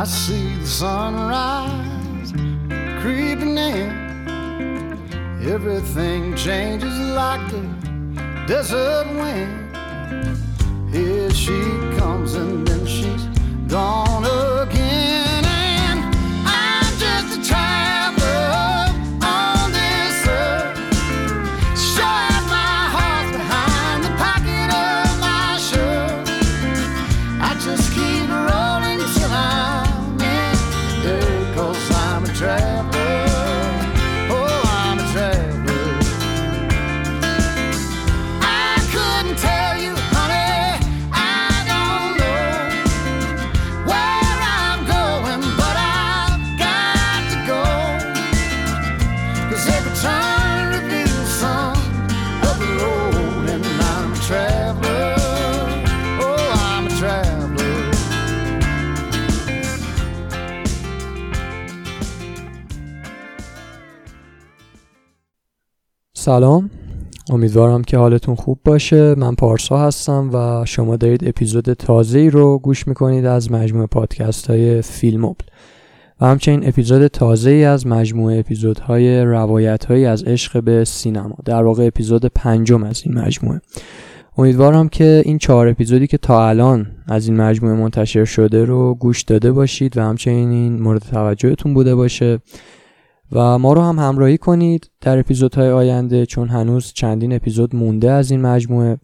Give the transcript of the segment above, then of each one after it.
I see the sunrise creeping in. Everything changes like the desert wind. Here she comes and then she's gone again. سلام. امیدوارم که حالتون خوب باشه. من پارسا هستم و شما دارید اپیزود تازه ای رو گوش می‌کنید از مجموعه پادکست های فیلموبل و همچنین اپیزود تازه ای از مجموعه اپیزودهای روایت هایی از عشق به سینما. در واقع اپیزود پنجم از این مجموعه. امیدوارم که این چهار اپیزودی که تا الان از این مجموعه منتشر شده رو گوش داده باشید و همچنین این مورد توجهتون بوده باشه. و ما رو هم همراهی کنید در اپیزودهای آینده چون هنوز چندین اپیزود مونده از این مجموعه.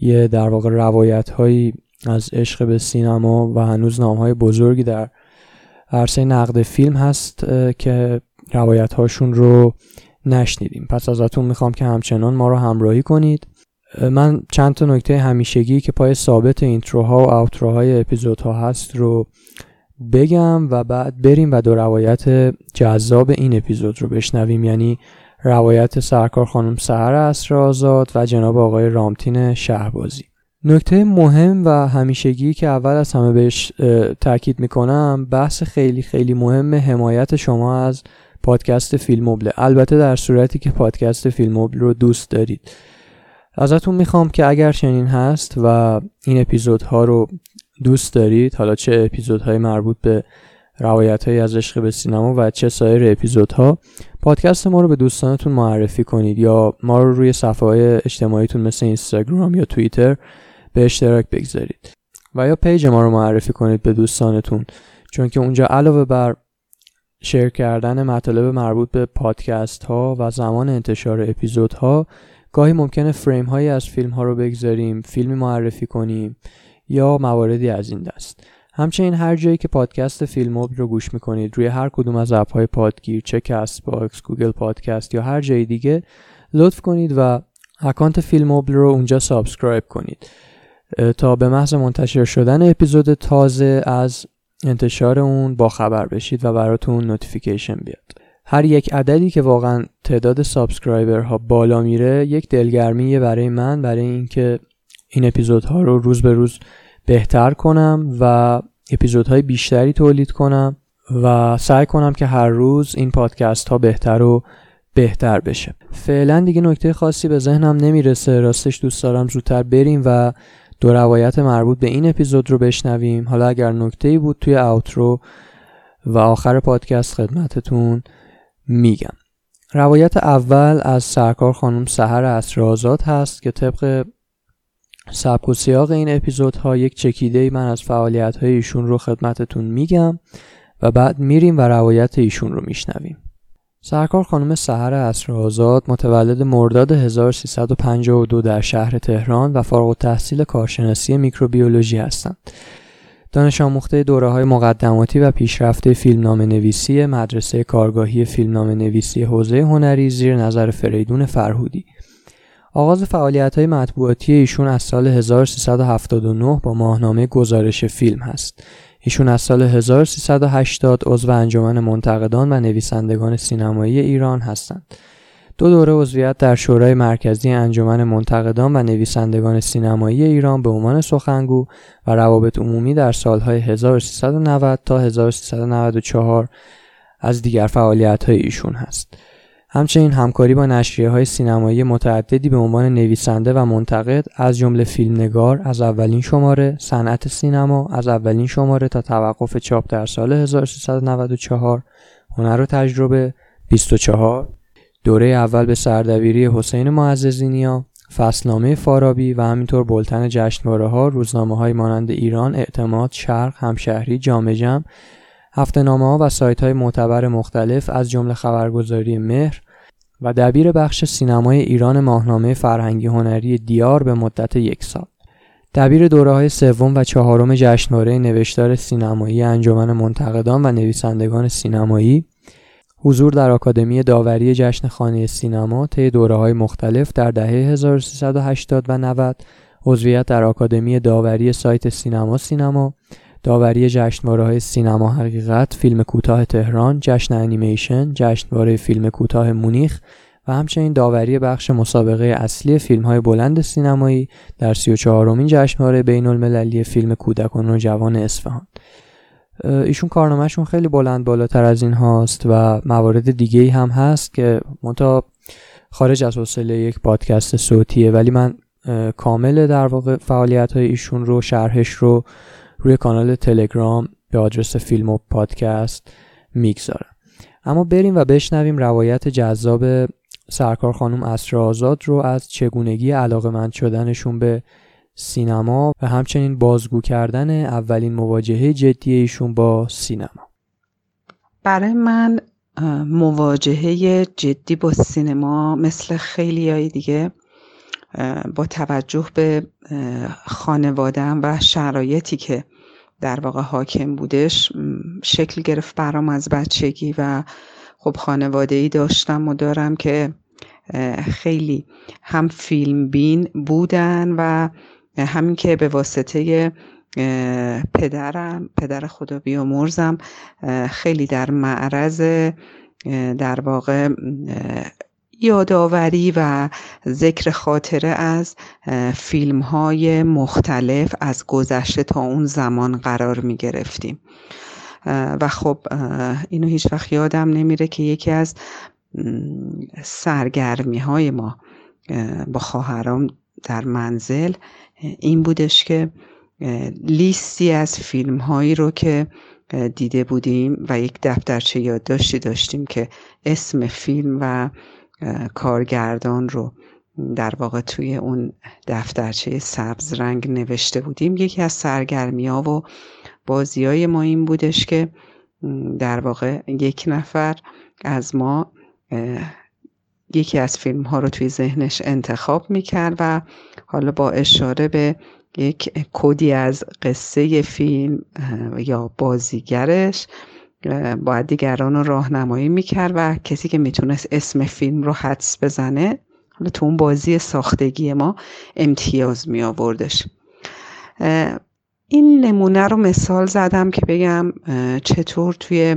یه در واقع روایت هایی از عشق به سینما و هنوز نام های بزرگی در عرصه نقد فیلم هست که روایت هاشون رو نشنیدیم. پس ازتون می‌خوام که همچنان ما رو همراهی کنید. من چند تا نکته همیشگی که پای ثابت اینتروها و آوتروهای اپیزودها هست رو بگم و بعد بریم و دو روایت جذاب این اپیزود رو بشنویم. یعنی روایت سرکار خانم سهر اسر آزاد و جناب آقای رامتین شهبازی. نکته مهم و همیشگی که اول از همه بهش تاکید می‌کنم بحث خیلی خیلی مهم حمایت شما از پادکست فیلموبله البته در صورتی که پادکست فیلموبل رو دوست دارید. ازتون می‌خوام که اگر چنین هست و این اپیزودها رو دوست دارید؟ حالا چه اپیزودهای مربوط به روایت های از عشق به سینما و چه سایر اپیزودها؟ پادکست ما رو به دوستانتون معرفی کنید یا ما رو روی صفحه های اجتماعیتون مثل اینستاگرام یا توییتر به اشتراک بگذارید. و یا page ما رو معرفی کنید به دوستانتون. چون که اونجا علاوه بر share کردن مطالب مربوط به پادکست ها و زمان انتشار اپیزودها گاهی ممکنه فریم هایی از فیلم ها رو بگذاریم فیلمی معرفی کنیم یا مواردی از این دست. همچنین هر جایی که پادکست فیلموبل رو گوش می‌کنید روی هر کدوم از app های پادگیر چه کست‌باکس گوگل پادکست یا هر جای دیگه لطف کنید و account فیلموبل رو اونجا subscribe کنید. تا به محض منتشر شدن اپیزود تازه از انتشار اون با خبر بشید و براتون notification بیاد. هر یک عددی که واقعا تعداد subscriber ها بالا میره یک دلگرمیه برای من برای اینکه این اپیزودها رو روز به روز بهتر کنم و اپیزودهای بیشتری تولید کنم و سعی کنم که هر روز این پادکست ها بهتر و بهتر بشه. فعلا دیگه نکته خاصی به ذهنم نمی‌رسه. راستش دوست دارم زودتر بریم و دو روایت مربوط به این اپیزود رو بشنویم. حالا اگر نکته ای بود توی اوترو و آخر پادکست خدمتتون میگم. روایت اول از سرکار خانم سهر اسرآزاد هست که طبق سبک و سیاق این اپیزودها یک چکیده ای من از فعالیت های ایشون رو خدمتتون میگم و بعد میریم و روایت ایشون رو میشنویم سرکار خانم سهر اسرآزاد متولد مرداد 1352 در شهر تهران و فارغ التحصیل کارشناسی میکروبیولوژی هستند. دانش آموخته دوره های مقدماتی و پیشرفته فیلمنامه نویسی مدرسه کارگاهی فیلمنامه نویسی حوزه هنری زیر نظر فریدون فرهودی آغاز فعالیت های مطبوعاتی ایشون از سال 1379 با ماهنامه گزارش فیلم هست. ایشون از سال 1380 عضو انجمن منتقدان و نویسندگان سینمایی ایران هستند. دو دوره عضویت در شورای مرکزی انجمن منتقدان و نویسندگان سینمایی ایران به عنوان سخنگو و روابط عمومی در سالهای 1390 تا 1394 از دیگر فعالیت های ایشون هست. همچنین همکاری با نشریه های سینمایی متعددی به عنوان نویسنده و منتقد از جمله فیلمنگار از اولین شماره، صنعت سینما از اولین شماره تا توقف چاپ در سال 1394 هنر و تجربه 24 دوره اول به سردبیری حسین معززینیا فصلنامه فارابی و همینطور بلتن جشنواره ها روزنامه های مانند ایران اعتماد شرق همشهری جامجم جم هفته نامه ها و سایت های معتبر مختلف از جمله خبرگزاری مهر و دبیر بخش سینمای ایران ماهنامه فرهنگی هنری دیار به مدت یک سال. دبیر دوره های سوم و چهارم جشنواره نوشتار سینمایی انجمن منتقدان و نویسندگان سینمایی حضور در آکادمی داوری جشن خانه سینما طی دوره های مختلف در دهه 1380 و 90 عضویت در آکادمی داوری سایت سینما سینما داوری جشنواره های سینما حقیقت فیلم کوتاه تهران جشن انیمیشن جشنواره فیلم کوتاه مونیخ و همچنین داوری بخش مسابقه اصلی فیلم های بلند سینمایی در 34 امین جشنواره بین المللی فیلم کودکان و جوان اصفهان. ایشون کارنامهشون خیلی بلند بالاتر از این هاست و موارد دیگه هم هست که منتها خارج از حوصله یک پادکست صوتیه ولی من کامل در واقع فعالیت های ایشون رو شرحش رو روی کانال تلگرام به آدرس فیلم و پادکست می‌گذارم. اما بریم و بشنویم روایت جذاب سرکار خانم اسرا آزاد رو از چگونگی علاقه شدنشون به سینما و همچنین بازگو کردن اولین مواجهه جدی ایشون با سینما. برای من مواجهه جدی با سینما مثل خیلی دیگه با توجه به خانوادم و شرایطی که در واقع حاکم بودش شکل گرفت برام از بچگی و خب خانواده ای داشتم و دارم که خیلی هم فیلم بین بودن و همین که به واسطه پدرم پدر خدا بیامرزم خیلی در معرض در واقع یادآوری و ذکر خاطره از فیلم های مختلف از گذشته تا اون زمان قرار می گرفتیم. و خب اینو هیچ وقت یادم نمیره که یکی از سرگرمی های ما با خواهرام در منزل این بودش که لیستی از فیلم هایی رو که دیده بودیم و یک دفترچه یادداشتی داشتیم که اسم فیلم و کارگردان رو در واقع توی اون دفترچه سبز رنگ نوشته بودیم. یکی از سرگرمی ها و بازی های ما این بودش که در واقع یک نفر از ما یکی از فیلم ها رو توی ذهنش انتخاب می‌کرد و حالا با اشاره به یک کدی از قصه فیلم یا بازیگرش باید دیگران رو راهنمایی می‌کرد و کسی که می‌تونست اسم فیلم رو حدس بزنه حالا تو اون بازی ساختگی ما امتیاز می آوردش این نمونه رو مثال زدم که بگم چطور توی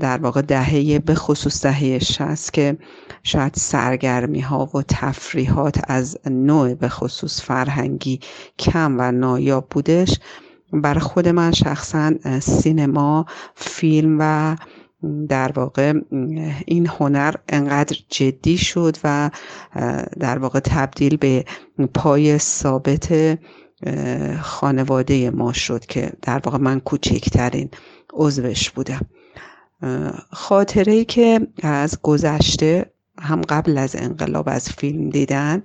در واقع دهه به خصوص دهه شست که شاید سرگرمی ها و تفریحات از نوع به خصوص فرهنگی کم و نایاب بودش برای خود من شخصا سینما فیلم و در واقع این هنر انقدر جدی شد و در واقع تبدیل به پای ثابت خانواده ما شد که در واقع من کوچکترین عضوش بودم. خاطره ای که از گذشته هم قبل از انقلاب از فیلم دیدن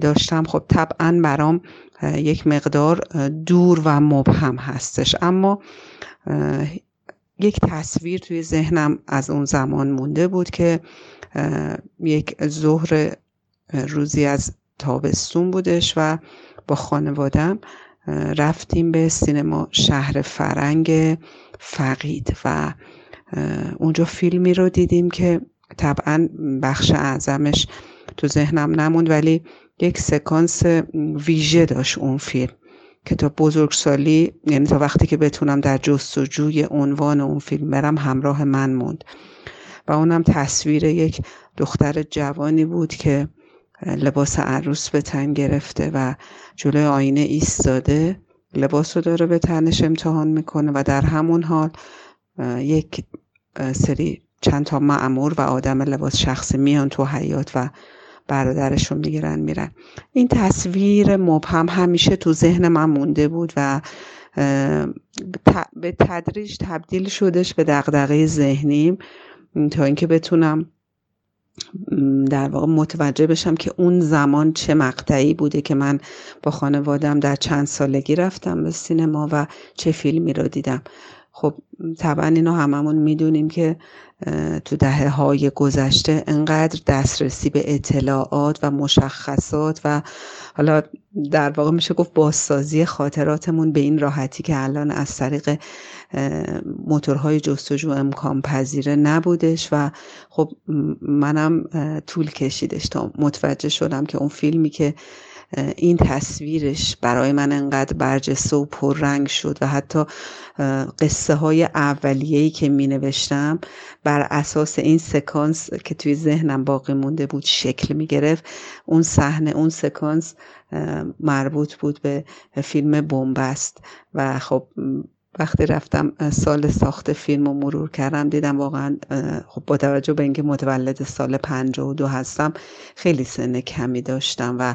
داشتم خب طبعا برام یک مقدار دور و مبهم هستش. اما یک تصویر توی ذهنم از اون زمان مونده بود که یک ظهر روزی از تابستون بودش و با خانوادم رفتیم به سینما شهر فرنگ فقید و اونجا فیلمی رو دیدیم که طبعا بخش اعظمش تو ذهنم نموند ولی یک سکانس ویژه داشت اون فیلم که تا بزرگسالی یعنی تا وقتی که بتونم در جستجوی عنوان اون فیلم برم همراه من موند. و اونم تصویر یک دختر جوانی بود که لباس عروس به تن گرفته و جلوی آینه ایستاده. لباس رو داره به تنش امتحان می‌کنه و در همون حال یک سری چند تا معمور و آدم لباس شخصی میان تو حیات و برادرشون می‌گیرن میرن. این تصویر مبهم همیشه تو ذهن من مونده بود و به تدریج تبدیل شدش به دغدغه ذهنیم تا اینکه بتونم در واقع متوجه بشم که اون زمان چه مقطعی بوده که من با خانوادم در چند سالگی رفتم به سینما و چه فیلمی رو دیدم. خب طبعا اینو هممون می‌دونیم که تو دهه های گذشته انقدر دسترسی به اطلاعات و مشخصات و حالا در واقع میشه گفت بازسازی خاطراتمون به این راحتی که الان از طریق موتورهای جستجو امکان پذیره نبودش و خب منم طول کشیدش تا متوجه شدم که اون فیلمی که این تصویرش برای من انقدر برجسته و پررنگ شد و حتی قصه های اولیه‌ای که می نوشتم بر اساس این سکانس که توی ذهنم باقی مونده بود شکل می گرفت اون صحنه اون سکانس مربوط بود به فیلم بومبست و خب وقتی رفتم سال ساخت فیلم و مرور کردم دیدم واقعا خب با توجه به اینکه متولد سال 52 هستم خیلی سن کمی داشتم و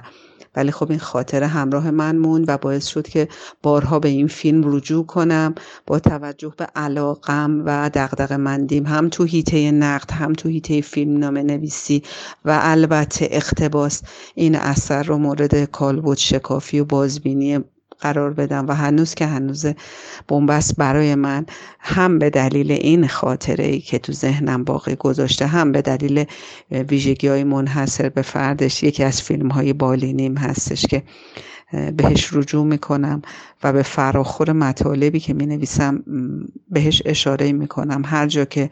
ولی خب این خاطره همراه من موند و باعث شد که بارها به این فیلم رجوع کنم با توجه به علاقم و دغدغه مندیم هم تو هیته نقد هم تو هیته فیلم نامه نویسی و البته اقتباس این اثر رو مورد کالبد شکافی و بازبینی قرار بدم و هنوز که هنوز بنبست برای من هم به دلیل این خاطره ای که تو ذهنم باقی گذاشته هم به دلیل ویژگی های منحصر به فردش. یکی از فیلم های بالینیم هستش که بهش رجوع می‌کنم و به فراخور مطالبی که می نویسم بهش اشاره می‌کنم. هر جا که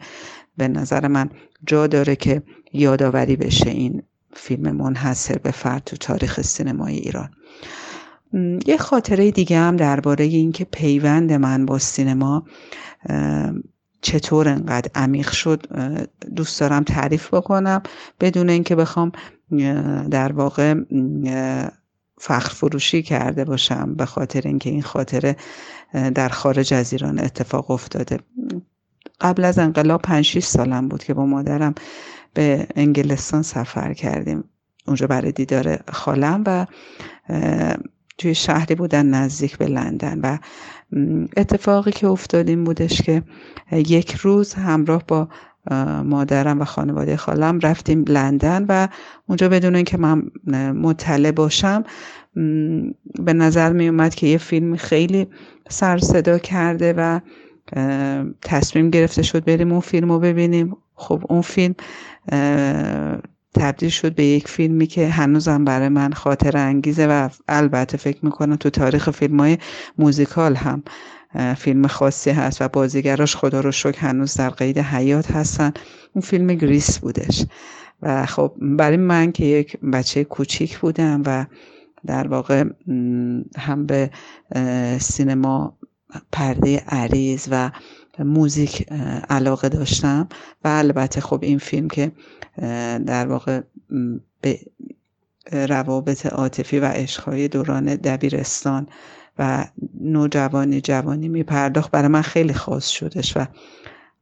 به نظر من جا داره که یادآوری بشه این فیلم منحصر به فرد تو تاریخ سینمای ایران. یه خاطره دیگه هم درباره اینکه پیوند من با سینما چطور انقدر عمیق شد دوست دارم تعریف بکنم. بدون اینکه بخوام در واقع فخر فروشی کرده باشم به خاطر اینکه این خاطره در خارج از ایران اتفاق افتاده. قبل از انقلاب 5 سالم بود که با مادرم به انگلستان سفر کردیم. اونجا برای دیدار خالم و توی شهری بودن نزدیک به لندن و اتفاقی که افتاد این بودش که یک روز همراه با مادرم و خانواده خالم رفتیم لندن و اونجا بدون اینکه من مطلع باشم به نظر می اومد که یه فیلم خیلی سر صدا کرده و تصمیم گرفته شد بریم اون فیلم رو ببینیم. خب اون فیلم تبدیل شد به یک فیلمی که هنوزم برای من خاطر انگیزه و البته فکر می‌کنم تو تاریخ فیلم های موزیکال هم فیلم خاصی هست و بازیگراش خدا رو شکر هنوز در قید حیات هستن. اون فیلم گریس بودش و خب برای من که یک بچه کوچیک بودم و در واقع هم به سینما پرده عریض و موزیک علاقه داشتم و البته خب این فیلم که در واقع به روابط عاطفی و عشقهای دوران دبیرستان و نوجوانی جوانی میپرداخت. برای من خیلی خاص شدش و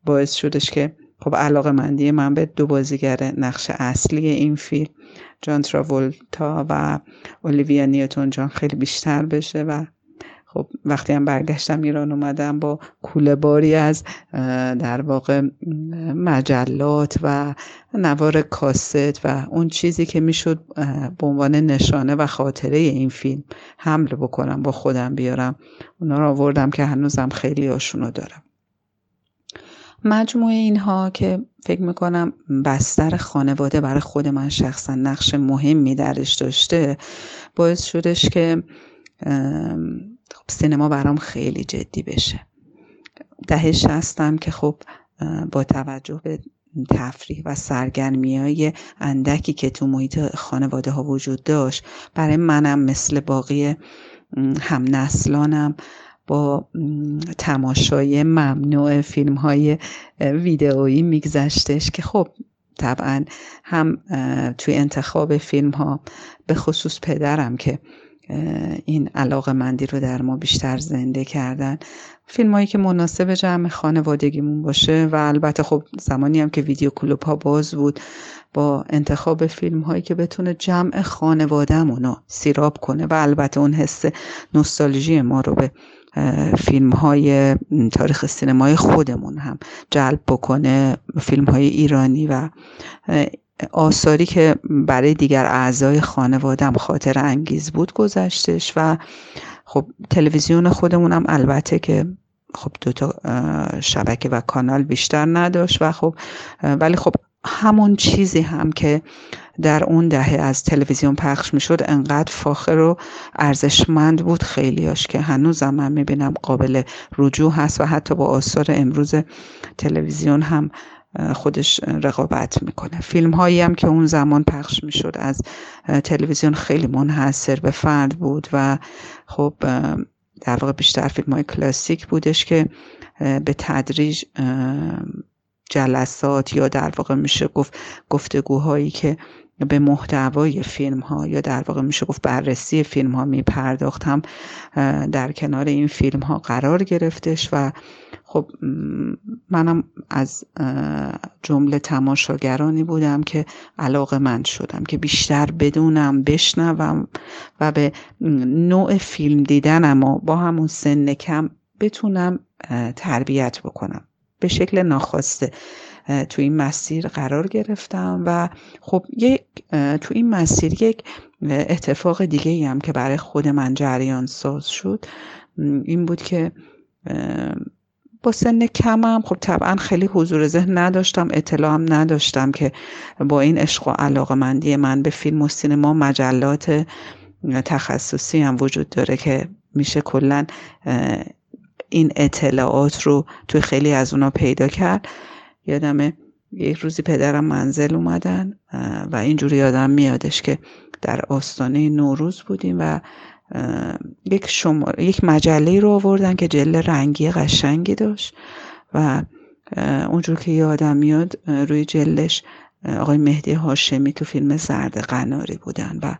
باعث شدش که خب علاقه مندی من به دو بازیگر نقش اصلی این فیلم جان تراولتا و اولیویا نیوتون جان خیلی بیشتر بشه و خب وقتی هم برگشتم ایران اومدم با کوله باری از در واقع مجلات و نوار کاست و اون چیزی که می‌شد به عنوان نشانه و خاطره این فیلم حمل بکنم با خودم بیارم. اونا رو آوردم که هنوزم خیلی آشونو دارم. مجموعه اینها که فکر می‌کنم بستر خانواده برای خود من شخصا نقش مهمی درش داشته باعث شدش که خب سینما برام خیلی جدی بشه. دهه شستم که خب با توجه به تفریح و سرگرمی های اندکی که تو محیط خانواده ها وجود داشت برای منم مثل باقی هم نسلانم با تماشای ممنوع فیلم های ویدئویی میگذشتش که خب طبعا هم توی انتخاب فیلم ها به خصوص پدرم که این علاقه مندی رو در ما بیشتر زنده کردن. فیلم هایی که مناسب جمع خانوادگیمون باشه و البته خب زمانی هم که ویدیو کلوب ها باز بود با انتخاب فیلم هایی که بتونه جمع خانوادهمون رو سیراب کنه و البته اون حس نوستالژی ما رو به فیلم های تاریخ سینمای خودمون هم جلب بکنه فیلم های ایرانی و آثاری که برای دیگر اعضای خانوادم خاطر انگیز بود گذشتش و خب تلویزیون خودمون هم البته که خب دوتا شبکه و کانال بیشتر نداشت و خب ولی خب همون چیزی هم که در اون دهه از تلویزیون پخش می‌شد انقدر فاخر و ارزشمند بود خیلیاش که هنوز هم من می‌بینم قابل رجوع هست و حتی با آثار امروز تلویزیون هم خودش رقابت می‌کنه. فیلم هایی هم که اون زمان پخش می‌شد از تلویزیون خیلی منحصر به فرد بود و خب در واقع بیشتر فیلم های کلاسیک بودش که به تدریج جلسات یا در واقع میشه گفت گفتگوهایی که به محتوای فیلم ها یا در واقع میشه گفت بررسی فیلم ها می در کنار این فیلم ها قرار گرفتش و خب منم از جمله تماشاگرانی بودم که علاقه من شدم که بیشتر بدونم بشنوم و به نوع فیلم دیدنم و با همون سن کم بتونم تربیت بکنم. به شکل ناخواسته تو این مسیر قرار گرفتم و خب یک تو این مسیر یک اتفاق دیگه هم که برای خود من جریان ساز شد این بود که با سن کمم خب طبعا خیلی حضور ذهن نداشتم اطلاع هم نداشتم که با این عشق و علاقه مندی من به فیلم و سینما مجلات تخصصی هم وجود داره که میشه کلا این اطلاعات رو توی خیلی از اونا پیدا کرد. یادمه یک روزی پدرم منزل اومدن و اینجوری یادم میادش که در آستانه نوروز بودیم و یک, شمار... یک مجله رو آوردن که جل رنگی قشنگی داشت و اونجور که یادم میاد روی جلش آقای مهدی هاشمی تو فیلم زرد قناری بودن و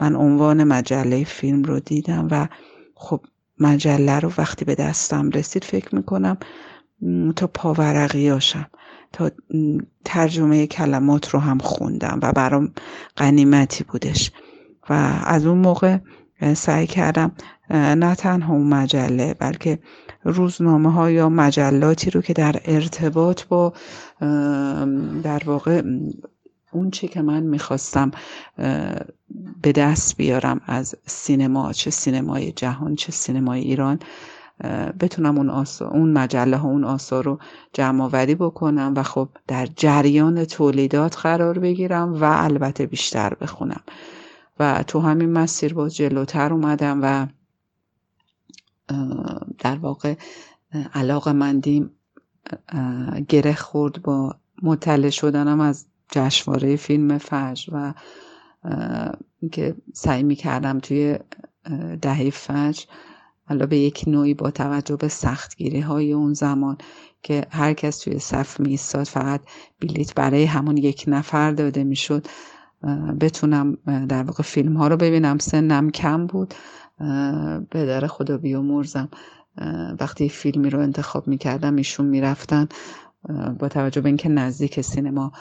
من عنوان مجله فیلم رو دیدم و خب مجله رو وقتی به دستم رسید فکر می‌کنم تا پاورقیاشم تا ترجمه کلمات رو هم خوندم و برام قنیمتی بودش و از اون موقع سعی کردم نه تنها اون مجله بلکه روزنامه ها یا مجلاتی رو که در ارتباط با در واقع اون چی که من می‌خواستم به دست بیارم از سینما چه سینمای جهان چه سینمای ایران بتونم اون, اون مجله ها اون آثار رو جمع آوری بکنم و خب در جریان تولیدات قرار بگیرم و البته بیشتر بخونم. و تو همین مسیر باز جلوتر اومدم و در واقع علاقه مندیم گره خورد با مطلع شدنم از جشنواره فیلم فجر و که سعی می کردم توی دهه فجر حالا به یک نوعی با توجه به سختگیری های اون زمان که هر کس توی صف میستاد فقط بلیت برای همون یک نفر داده می‌شد. بتونم در واقع فیلم ها رو ببینم. سنم کم بود. پدر خدا بیامرزم. وقتی فیلمی رو انتخاب می‌کردم ایشون می‌رفتن. با توجه به اینکه نزدیک سینما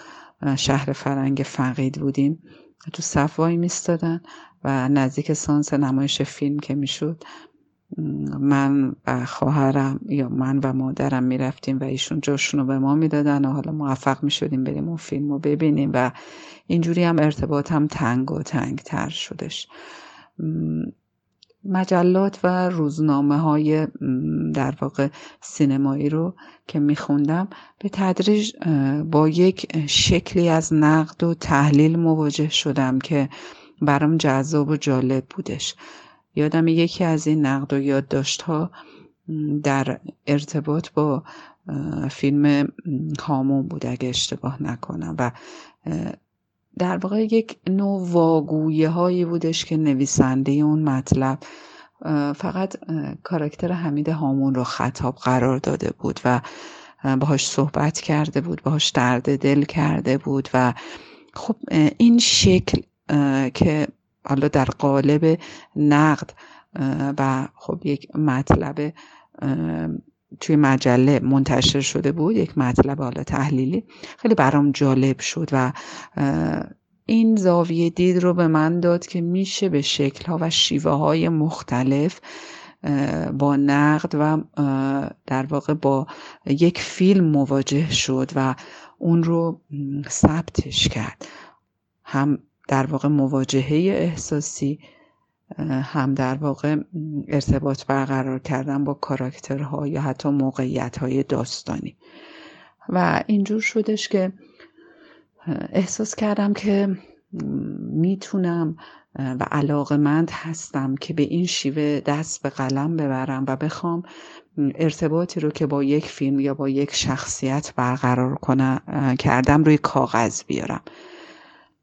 شهر فرنگ فقید بودیم تو صف وای میستادن و نزدیک سانس نمایش فیلم که می‌شد. من و خواهرم یا من و مادرم می‌رفتیم و ایشون جاشون رو به ما می‌دادن و حالا موفق می‌شدیم بریم اون فیلم رو ببینیم و اینجوری هم ارتباط هم تنگ و تنگ تر شدش مجلات و روزنامه های در واقع سینمایی رو که میخوندم به تدریج با یک شکلی از نقد و تحلیل مواجه شدم که برام جذاب و جالب بودش. یادم یکی از این نقد و یادداشت ها در ارتباط با فیلم هامون بود اگه اشتباه نکنم و در واقع یک نوع واگویه هایی بودش که نویسنده اون مطلب فقط کاراکتر حمید هامون رو خطاب قرار داده بود و باهاش صحبت کرده بود باهاش درد دل کرده بود و خب این شکل که حالا در قالب نقد و خب یک مطلب توی مجله منتشر شده بود یک مطلب حالا تحلیلی. خیلی برام جالب شد و این زاویه دید رو به من داد که میشه به شکل ها و شیوه های مختلف با نقد و در واقع با یک فیلم مواجه شد و اون رو ثبتش کرد. هم در واقع مواجهه احساسی هم در واقع ارتباط برقرار کردن با کاراکترها یا حتی موقعیت های داستانی. و اینجور شدش که احساس کردم که می‌تونم و علاقمند هستم که به این شیوه دست به قلم ببرم و بخوام ارتباطی رو که با یک فیلم یا با یک شخصیت برقرار کنم کردم روی کاغذ بیارم.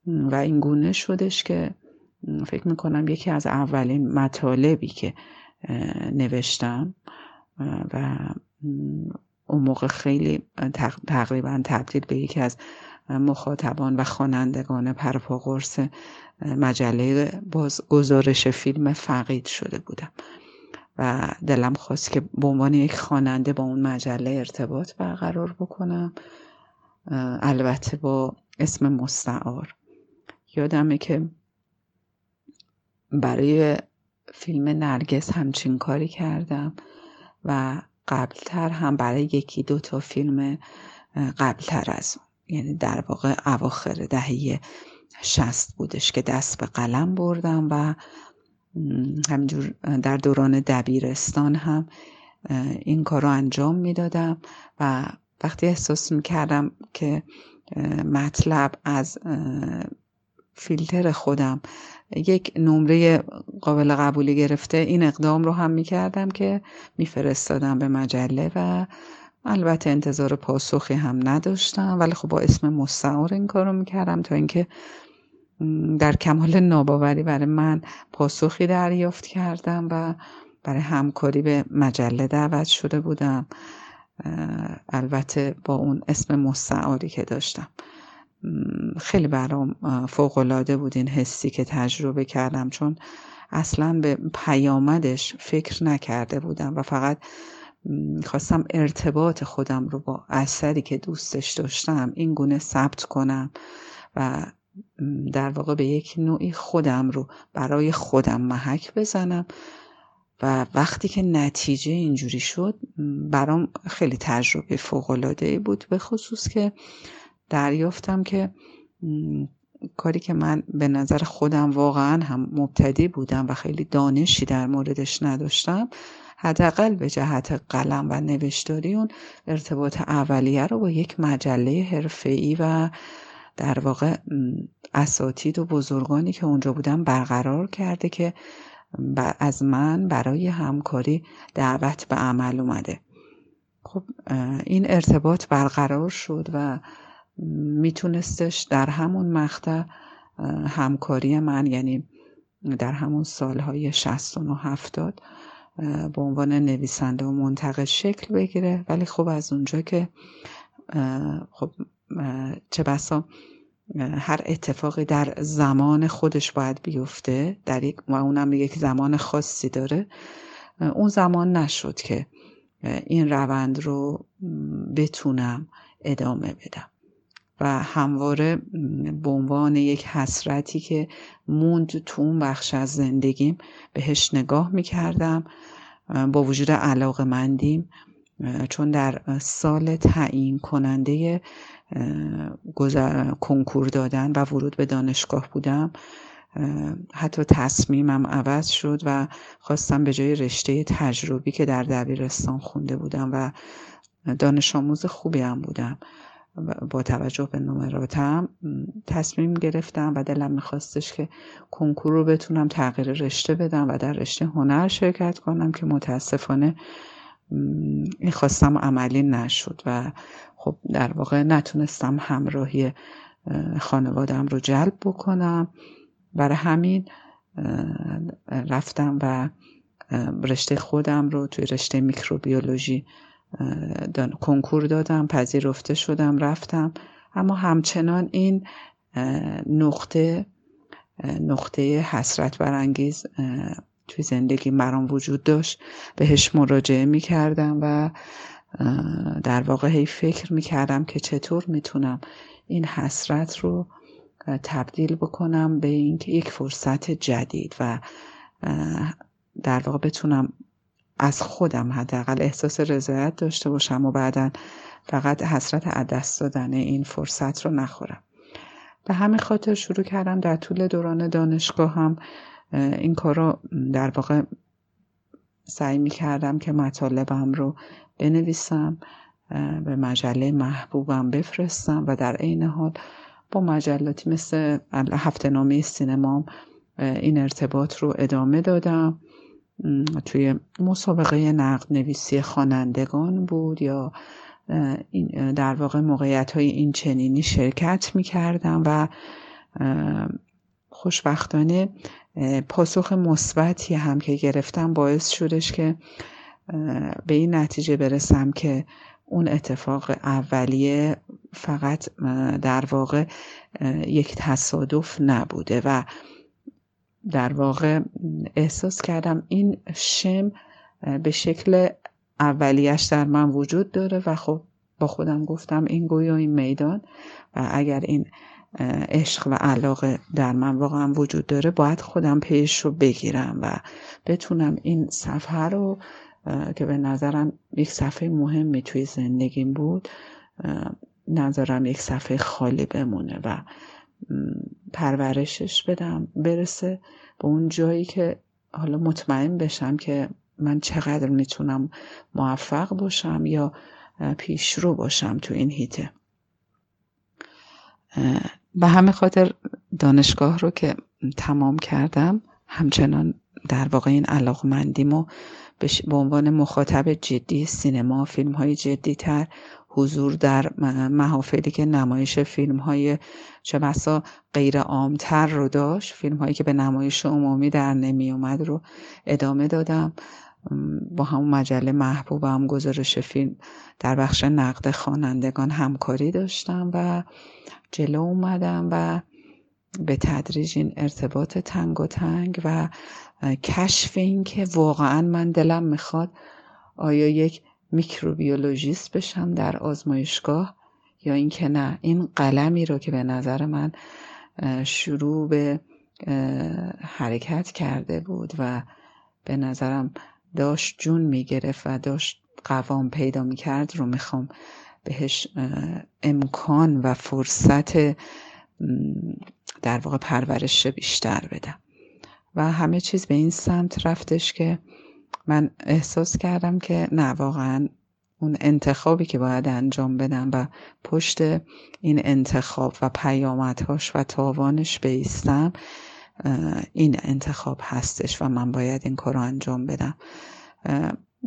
و این گونه شدش که فکر می‌کنم یکی از اولین مطالبی که نوشتم و اون موقع خیلی تقریبا تبدیل به یکی از مخاطبان و خوانندگان پرپا قرص مجله باز گزارش فیلم فقید شده بودم. و دلم خواست که به عنوان یک خواننده با اون مجله ارتباط برقرار بکنم. البته با اسم مستعار. یادمه که برای فیلم نرگس همچین کاری کردم و قبلتر هم برای یکی دو تا فیلم قبلتر از اون. یعنی در واقع اواخر دهه شست بودش که دست به قلم بردم و همینجور در دوران دبیرستان هم این کار رو انجام می‌دادم و وقتی احساس می‌کردم که مطلب از فیلتر خودم. یک نمره قابل قبولی گرفته این اقدام رو هم می‌کردم که میفرستادم به مجله و البته انتظار پاسخی هم نداشتم. ولی خب با اسم مستعار این کار رو می‌کردم تا اینکه در کمال ناباوری برای من پاسخی دریافت کردم و برای همکاری به مجله دعوت شده بودم. البته با اون اسم مستعاری که داشتم. خیلی برام فوقالعاده بود این حسی که تجربه کردم. چون اصلا به پیامدش فکر نکرده بودم و فقط خواستم ارتباط خودم رو با اثری که دوستش داشتم این گونه ثبت کنم و در واقع به یک نوعی خودم رو برای خودم محک بزنم. و وقتی که نتیجه اینجوری شد برام خیلی تجربه فوقالعاده بود. به خصوص که دریافتم که کاری که من به نظر خودم واقعا هم مبتدی بودم و خیلی دانشی در موردش نداشتم حداقل به جهت قلم و نوشتاری اون ارتباط اولیه رو با یک مجله حرفه‌ای و در واقع اساتید و بزرگانی که اونجا بودن برقرار کرده که از من برای همکاری دعوت به عمل اومده. خب این ارتباط برقرار شد و میتونستش در همون مقطع همکاری من یعنی در همون سالهای 69 هفتاد به عنوان نویسنده و منتقد شکل بگیره. ولی خب از اونجا که خب چه بسا هر اتفاقی در زمان خودش باید بیفته در یک و اونم یک زمان خاصی داره اون زمان نشد که این روند رو بتونم ادامه بدم. و همواره به عنوان یک حسرتی که موند تو اون بخش از زندگیم بهش نگاه می‌کردم با وجود علاقه مندیم چون در سال تعیین کننده کنکور دادن و ورود به دانشگاه بودم حتی تصمیمم عوض شد و خواستم به جای رشته تجربی که در دبیرستان خونده بودم و دانش آموز خوبی هم بودم. با توجه به نمراتم تصمیم گرفتم و دلم میخواستش که کنکور رو بتونم تغییر رشته بدم و در رشته هنر شرکت کنم که متاسفانه این خواستم عملی نشد و خب در واقع نتونستم همراهی خانوادم رو جلب بکنم. برای همین رفتم و رشته خودم رو توی رشته میکروبیولوژی کنکور دادم پذیرفته شدم رفتم. اما همچنان این نقطه نقطه حسرت برانگیز توی زندگی مرام وجود داشت. بهش مراجعه می‌کردم و در واقع هی فکر می‌کردم که چطور می‌تونم این حسرت رو تبدیل بکنم به اینکه یک فرصت جدید و در واقع بتونم از خودم حداقل احساس رضایت داشته باشم و بعدا فقط حسرت عدست دادن این فرصت رو نخورم. به همین خاطر شروع کردم در طول دوران دانشگاه هم این کار رو در واقع سعی می کردم که مطالبم رو بنویسم به مجله محبوبم بفرستم و در عین حال با مجلاتی مثل هفته نامه سینمام این ارتباط رو ادامه دادم. توی مسابقه نقد نویسی خوانندگان بود یا در واقع موقعیت های این چنینی شرکت می کردم و خوشبختانه پاسخ مثبتی هم که گرفتم باعث شدش که به این نتیجه برسم که اون اتفاق اولیه فقط در واقع یک تصادف نبوده و در واقع احساس کردم این شم به شکل اولیش در من وجود داره و خب با خودم گفتم این گویا این میدان و اگر این عشق و علاقه در من واقعا وجود داره باید خودم پیش رو بگیرم و بتونم این صفحه رو که به نظرم یک صفحه مهمی توی زندگیم بود نظرم یک صفحه خالی بمونه و پرورشش بدم برسه به اون جایی که حالا مطمئن بشم که من چقدر می‌تونم موفق باشم یا پیشرو باشم تو این هیته. به همه خاطر دانشگاه رو که تمام کردم همچنان در واقع این علاقمندیمو به عنوان مخاطب جدی سینما فیلم های جدی تر حضور در محافلی که نمایش فیلم های چه بسا غیر عامتر رو داشت فیلم هایی که به نمایش عمومی در نمی اومد رو ادامه دادم. با همون مجله محبوبم گزارش فیلم در بخش نقد خوانندگان همکاری داشتم و جلو اومدم و به تدریج این ارتباط تنگ و تنگ و کشف این که واقعا من دلم می‌خواد آیا یک میکروبیولوژیست بشم در آزمایشگاه یا اینکه نه این قلمی رو که به نظر من شروع به حرکت کرده بود و به نظرم داشت جون می‌گرفت و داشت قوام پیدا می‌کرد رو می‌خوام بهش امکان و فرصت در واقع پرورش بیشتر بدم. و همه چیز به این سمت رفتش که من احساس کردم که نه واقعا اون انتخابی که باید انجام بدم و پشت این انتخاب و پیامدهاش و تاوانش بیستم این انتخاب هستش و من باید این کار رو انجام بدم.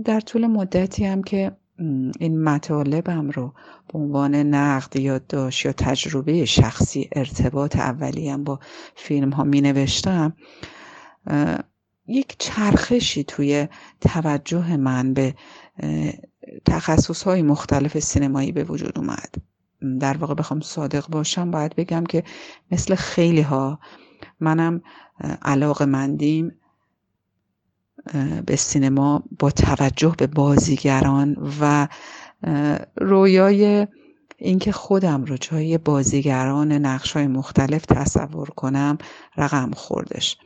در طول مدتی هم که این مطالبم رو به عنوان نقد یا داشت یا تجربه شخصی ارتباط اولیهم با فیلم ها می نوشتم یک چرخشی توی توجه من به تخصص های مختلف سینمایی به وجود اومد. در واقع بخوام صادق باشم باید بگم که مثل خیلی ها منم علاق مندیم به سینما با توجه به بازیگران و رویای اینکه خودم رو جای بازیگران نقش های مختلف تصور کنم رقم خوردش.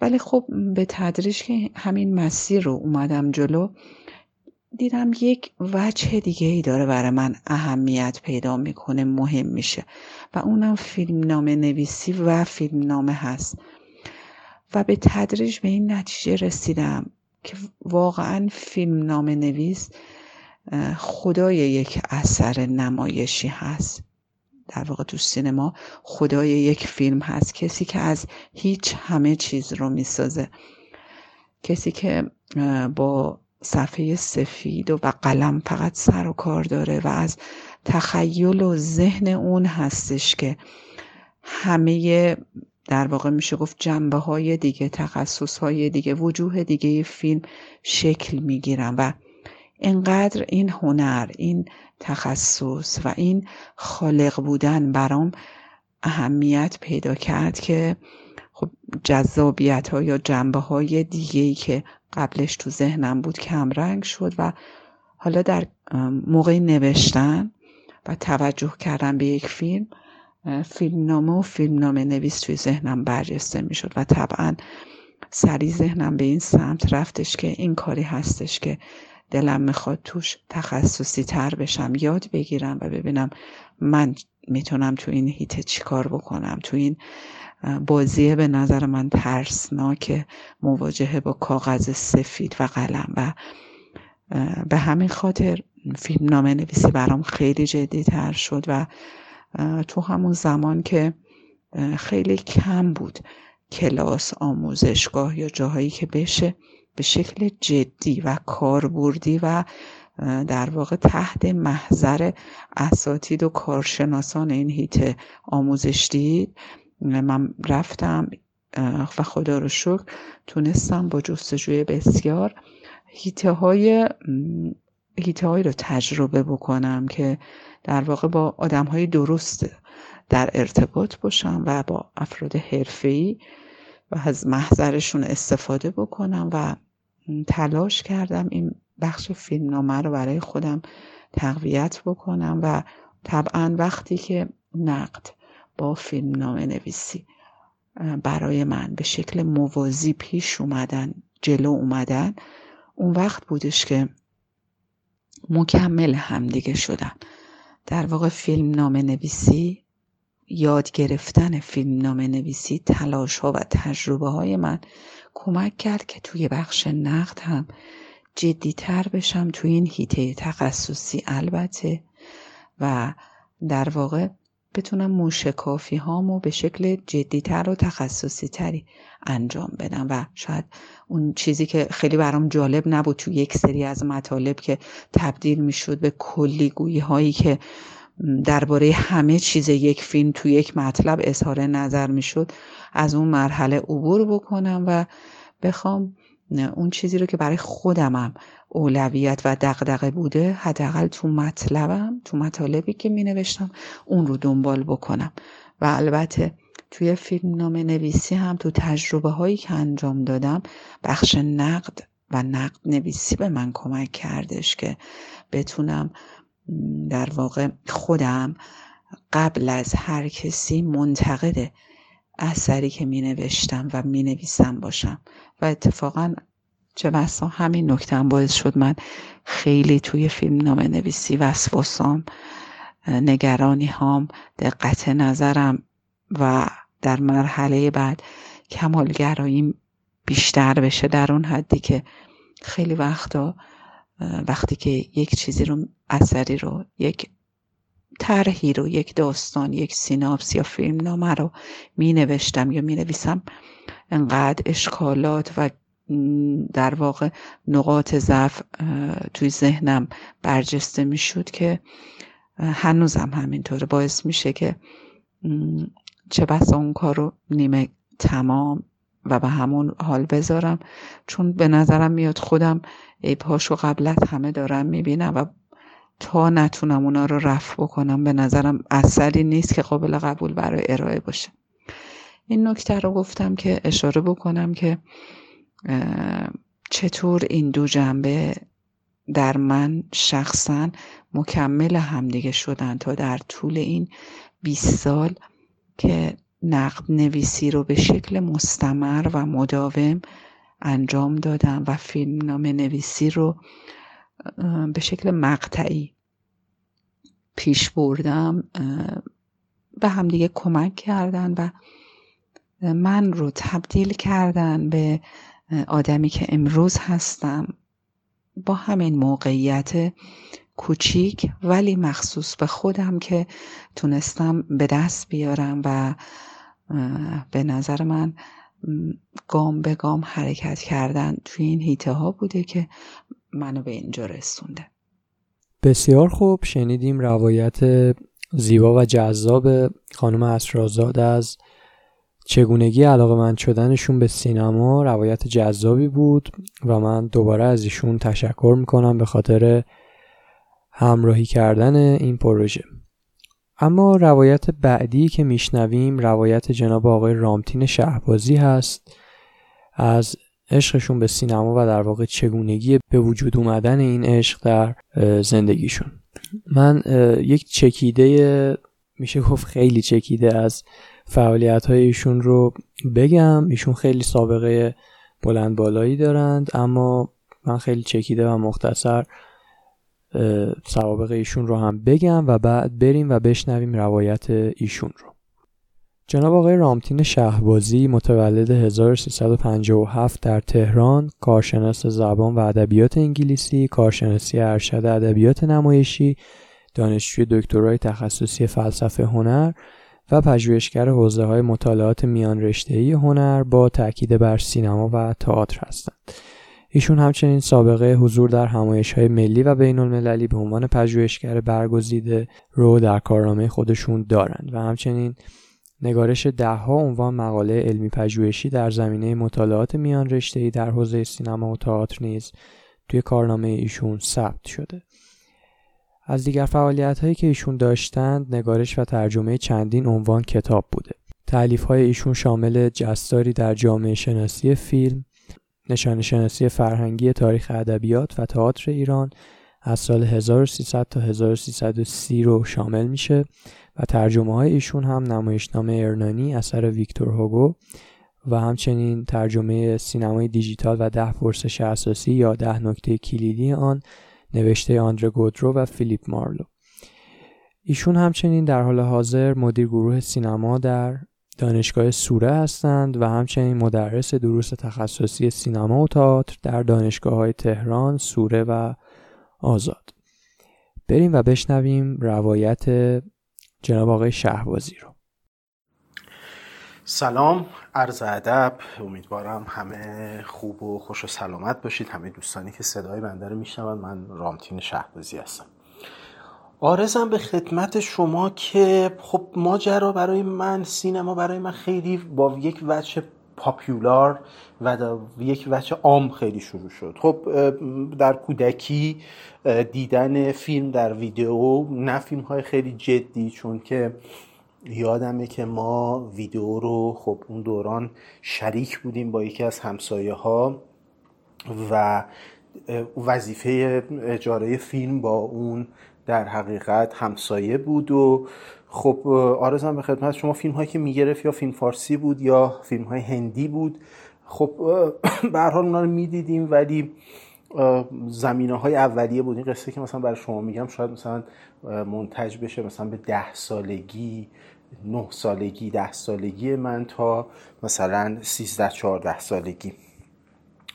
ولی خب به تدریج که همین مسیر رو اومدم جلو دیدم یک وجه دیگه ای داره برای من اهمیت پیدا می‌کنه مهم میشه و اونم فیلم نامه نویسی و فیلم نامه هست. و به تدریج به این نتیجه رسیدم که واقعا فیلم نام نویس خدای یک اثر نمایشی هست. در واقع تو سینما خدای یک فیلم هست کسی که از هیچ همه چیز رو می‌سازه. کسی که با صفحه سفید و قلم فقط سر و کار داره و از تخیل و ذهن اون هستش که همه در واقع میشه گفت جنبه های دیگه تخصص های دیگه وجوه دیگه فیلم شکل می‌گیرن و اینقدر این هنر این تخصص و این خالق بودن برام اهمیت پیدا کرد که خب جذابیت ها یا جنبه های دیگه ای که قبلش تو ذهنم بود کمرنگ شد و حالا در موقع نوشتن و توجه کردن به یک فیلم فیلمنامه و فیلمنامه نویس توی ذهنم برجسته می‌شد و طبعا سریع ذهنم به این سمت رفتش که این کاری هستش که دلم می‌خواد توش تخصصی تر بشم یاد بگیرم و ببینم من می‌تونم تو این هیته چیکار بکنم. تو این بازیه به نظر من ترسناک مواجهه با کاغذ سفید و قلم و به همین خاطر فیلم نامه نویسی برام خیلی جدی تر شد و تو همون زمان که خیلی کم بود کلاس آموزشگاه یا جاهایی که بشه به شکل جدی و کاربردی و در واقع تحت محضر اساتید و کارشناسان این هیت آموزش دید. من رفتم و خدا رو شکر تونستم با جستجوی بسیار هیته های هیته های رو تجربه بکنم که در واقع با آدم های درست در ارتباط باشم و با افراد حرفه‌ای و از محضرشون استفاده بکنم و تلاش کردم این بخش فیلمنامه رو برای خودم تقویت بکنم و طبعا وقتی که نقد با فیلمنامه نویسی برای من به شکل موازی پیش اومدن جلو اومدن اون وقت بودش که مکمل همدیگه شدن در واقع فیلم نامه نویسی یاد گرفتن فیلم نامه نویسی تلاش ها و تجربه های من کمک کرد که توی بخش نقد هم جدیتر بشم توی این هیته تخصصی البته و در واقع بتونم موشکافی هامو به شکل جدیتر و تخصصی تری انجام بدم و شاید اون چیزی که خیلی برام جالب نبود تو یک سری از مطالب که تبدیل می‌شد به کلیگویی هایی که درباره همه چیز یک فیلم تو یک مطلب اظهار نظر می‌شد از اون مرحله عبور بکنم و بخوام اون چیزی رو که برای خودمم اولویت و دغدغه بوده حداقل تو مطلبم تو مطالبی که می نوشتم اون رو دنبال بکنم. و البته توی فیلم نام نویسی هم تو تجربه هایی که انجام دادم بخش نقد و نقد نویسی به من کمک کردش که بتونم در واقع خودم قبل از هر کسی منتقد اثری که می نوشتم و می نویسم باشم. و اتفاقا چه بسا همین نکته باعث شد من خیلی توی فیلم نامه نویسی وسواسام نگرانی هام دقت نظرم و در مرحله بعد کمالگراییم بیشتر بشه در اون حدی که خیلی وقتا وقتی که یک چیزی رو اثری رو یک طرحی رو یک داستان یک سیناپس یا فیلم نامه رو می نوشتم یا می نویسم انقدر اشکالات و در واقع نقاط ضعف توی ذهنم برجسته می شد که هنوزم همینطوره. باعث میشه که چه بسا اون کار رو نیمه تمام و به همون حال بذارم. چون به نظرم میاد خودم عیبهاشو قبل از همه دارم می‌بینم و تا نتونم اونا رو رفع بکنم به نظرم اثری نیست که قابل قبول برای ارائه باشه. این نکته رو گفتم که اشاره بکنم که چطور این دو جنبه در من شخصا مکمل همدیگه شدن تا در طول این 20 سال که نقد نویسی رو به شکل مستمر و مداوم انجام دادم و فیلم نامه نویسی رو به شکل مقطعی پیش بردم به همدیگه کمک کردن و من رو تبدیل کردن به آدمی که امروز هستم با همین موقعیت کوچیک ولی مخصوص به خودم که تونستم به دست بیارم و به نظر من گام به گام حرکت کردن توی این هیته ها بوده که منو به اینجا رسونده. بسیار خوب. شنیدیم روایت زیبا و جذاب خانم اسرازاد از چگونگی علاقه من شدنشون به سینما. روایت جذابی بود و من دوباره از ایشون تشکر می‌کنم به خاطر همراهی کردن این پروژه. اما روایت بعدی که میشنویم روایت جناب آقای رامتین شهبازی هست از عشقشون به سینما و در واقع چگونگی به وجود اومدن این عشق در زندگیشون. من یک چکیده میشه گفت خیلی چکیده از فعالیت های ایشون رو بگم. ایشون خیلی سابقه بلند بالایی دارند اما من خیلی چکیده و مختصر سوابق ایشون رو هم بگم و بعد بریم و بشنویم روایت ایشون رو. جناب آقای رامتین شهبازی متولد 1357 در تهران کارشناس زبان و ادبیات انگلیسی کارشناسی ارشد ادبیات نمایشی دانشجوی دکترای تخصصی فلسفه هنر و پژوهشگر حوزه های مطالعات میان هنر با تاکید بر سینما و تئاتر هستند. ایشون همچنین سابقه حضور در همایش های ملی و بین المللی به عنوان پژوهشگر برگزیده رو در کارنامه خودشون دارند و همچنین نگارش دهها عنوان مقاله علمی پژوهشی در زمینه مطالعات میان رشته‌ای در حوزه سینما و تئاتر نیز توی کارنامه ایشون ثبت شده. از دیگر فعالیت هایی که ایشون داشتند نگارش و ترجمه چندین عنوان کتاب بوده. تعلیف های ایشون شامل جستاری در جامعه شناسی فیلم، نشان شناسی فرهنگی تاریخ ادبیات و تئاتر ایران از سال 1300 تا 1330 رو شامل میشه و ترجمه های ایشون هم نمایشنامه ارنانی اثر ویکتور هوگو و همچنین ترجمه سینمای دیجیتال و ده پرسش اساسی یا ده نکته کلیدی آن نوشته آندره گودرو و فیلیپ مارلو ایشون همچنین در حال حاضر مدیر گروه سینما در دانشگاه سوره هستند و همچنین مدرس دروس تخصصی سینما و تئاتر در دانشگاه های تهران، سوره و آزاد. بریم و بشنویم روایت جناب آقای شهبازی رو. سلام عرض ادب. امیدوارم همه خوب و خوش و سلامت باشید. همه دوستانی که صدای بنده رو میشنوند من رامتین شهبازی هستم. آرزم به خدمت شما که خب ماجرا برای من سینما برای من خیلی با یک وجه پاپیولار و یک وجه عام خیلی شروع شد. خب در کودکی دیدن فیلم در ویدیو نه فیلم های خیلی جدی چون که یادمه که ما ویدیو رو خب اون دوران شریک بودیم با یکی از همسایه ها و وظیفه اجاره فیلم با اون در حقیقت همسایه بود و خب آرزم به خدمت شما فیلم هایی که می‌گرفت یا فیلم فارسی بود یا فیلم های هندی بود. خب به حال اونا رو می‌دیدیم ولی زمینه های اولیه بود. این قصه که مثلا برای شما میگم شاید مثلا منتج بشه مثلا به ده سالگی نه سالگی ده سالگی من تا مثلا سیزده چهارده سالگی.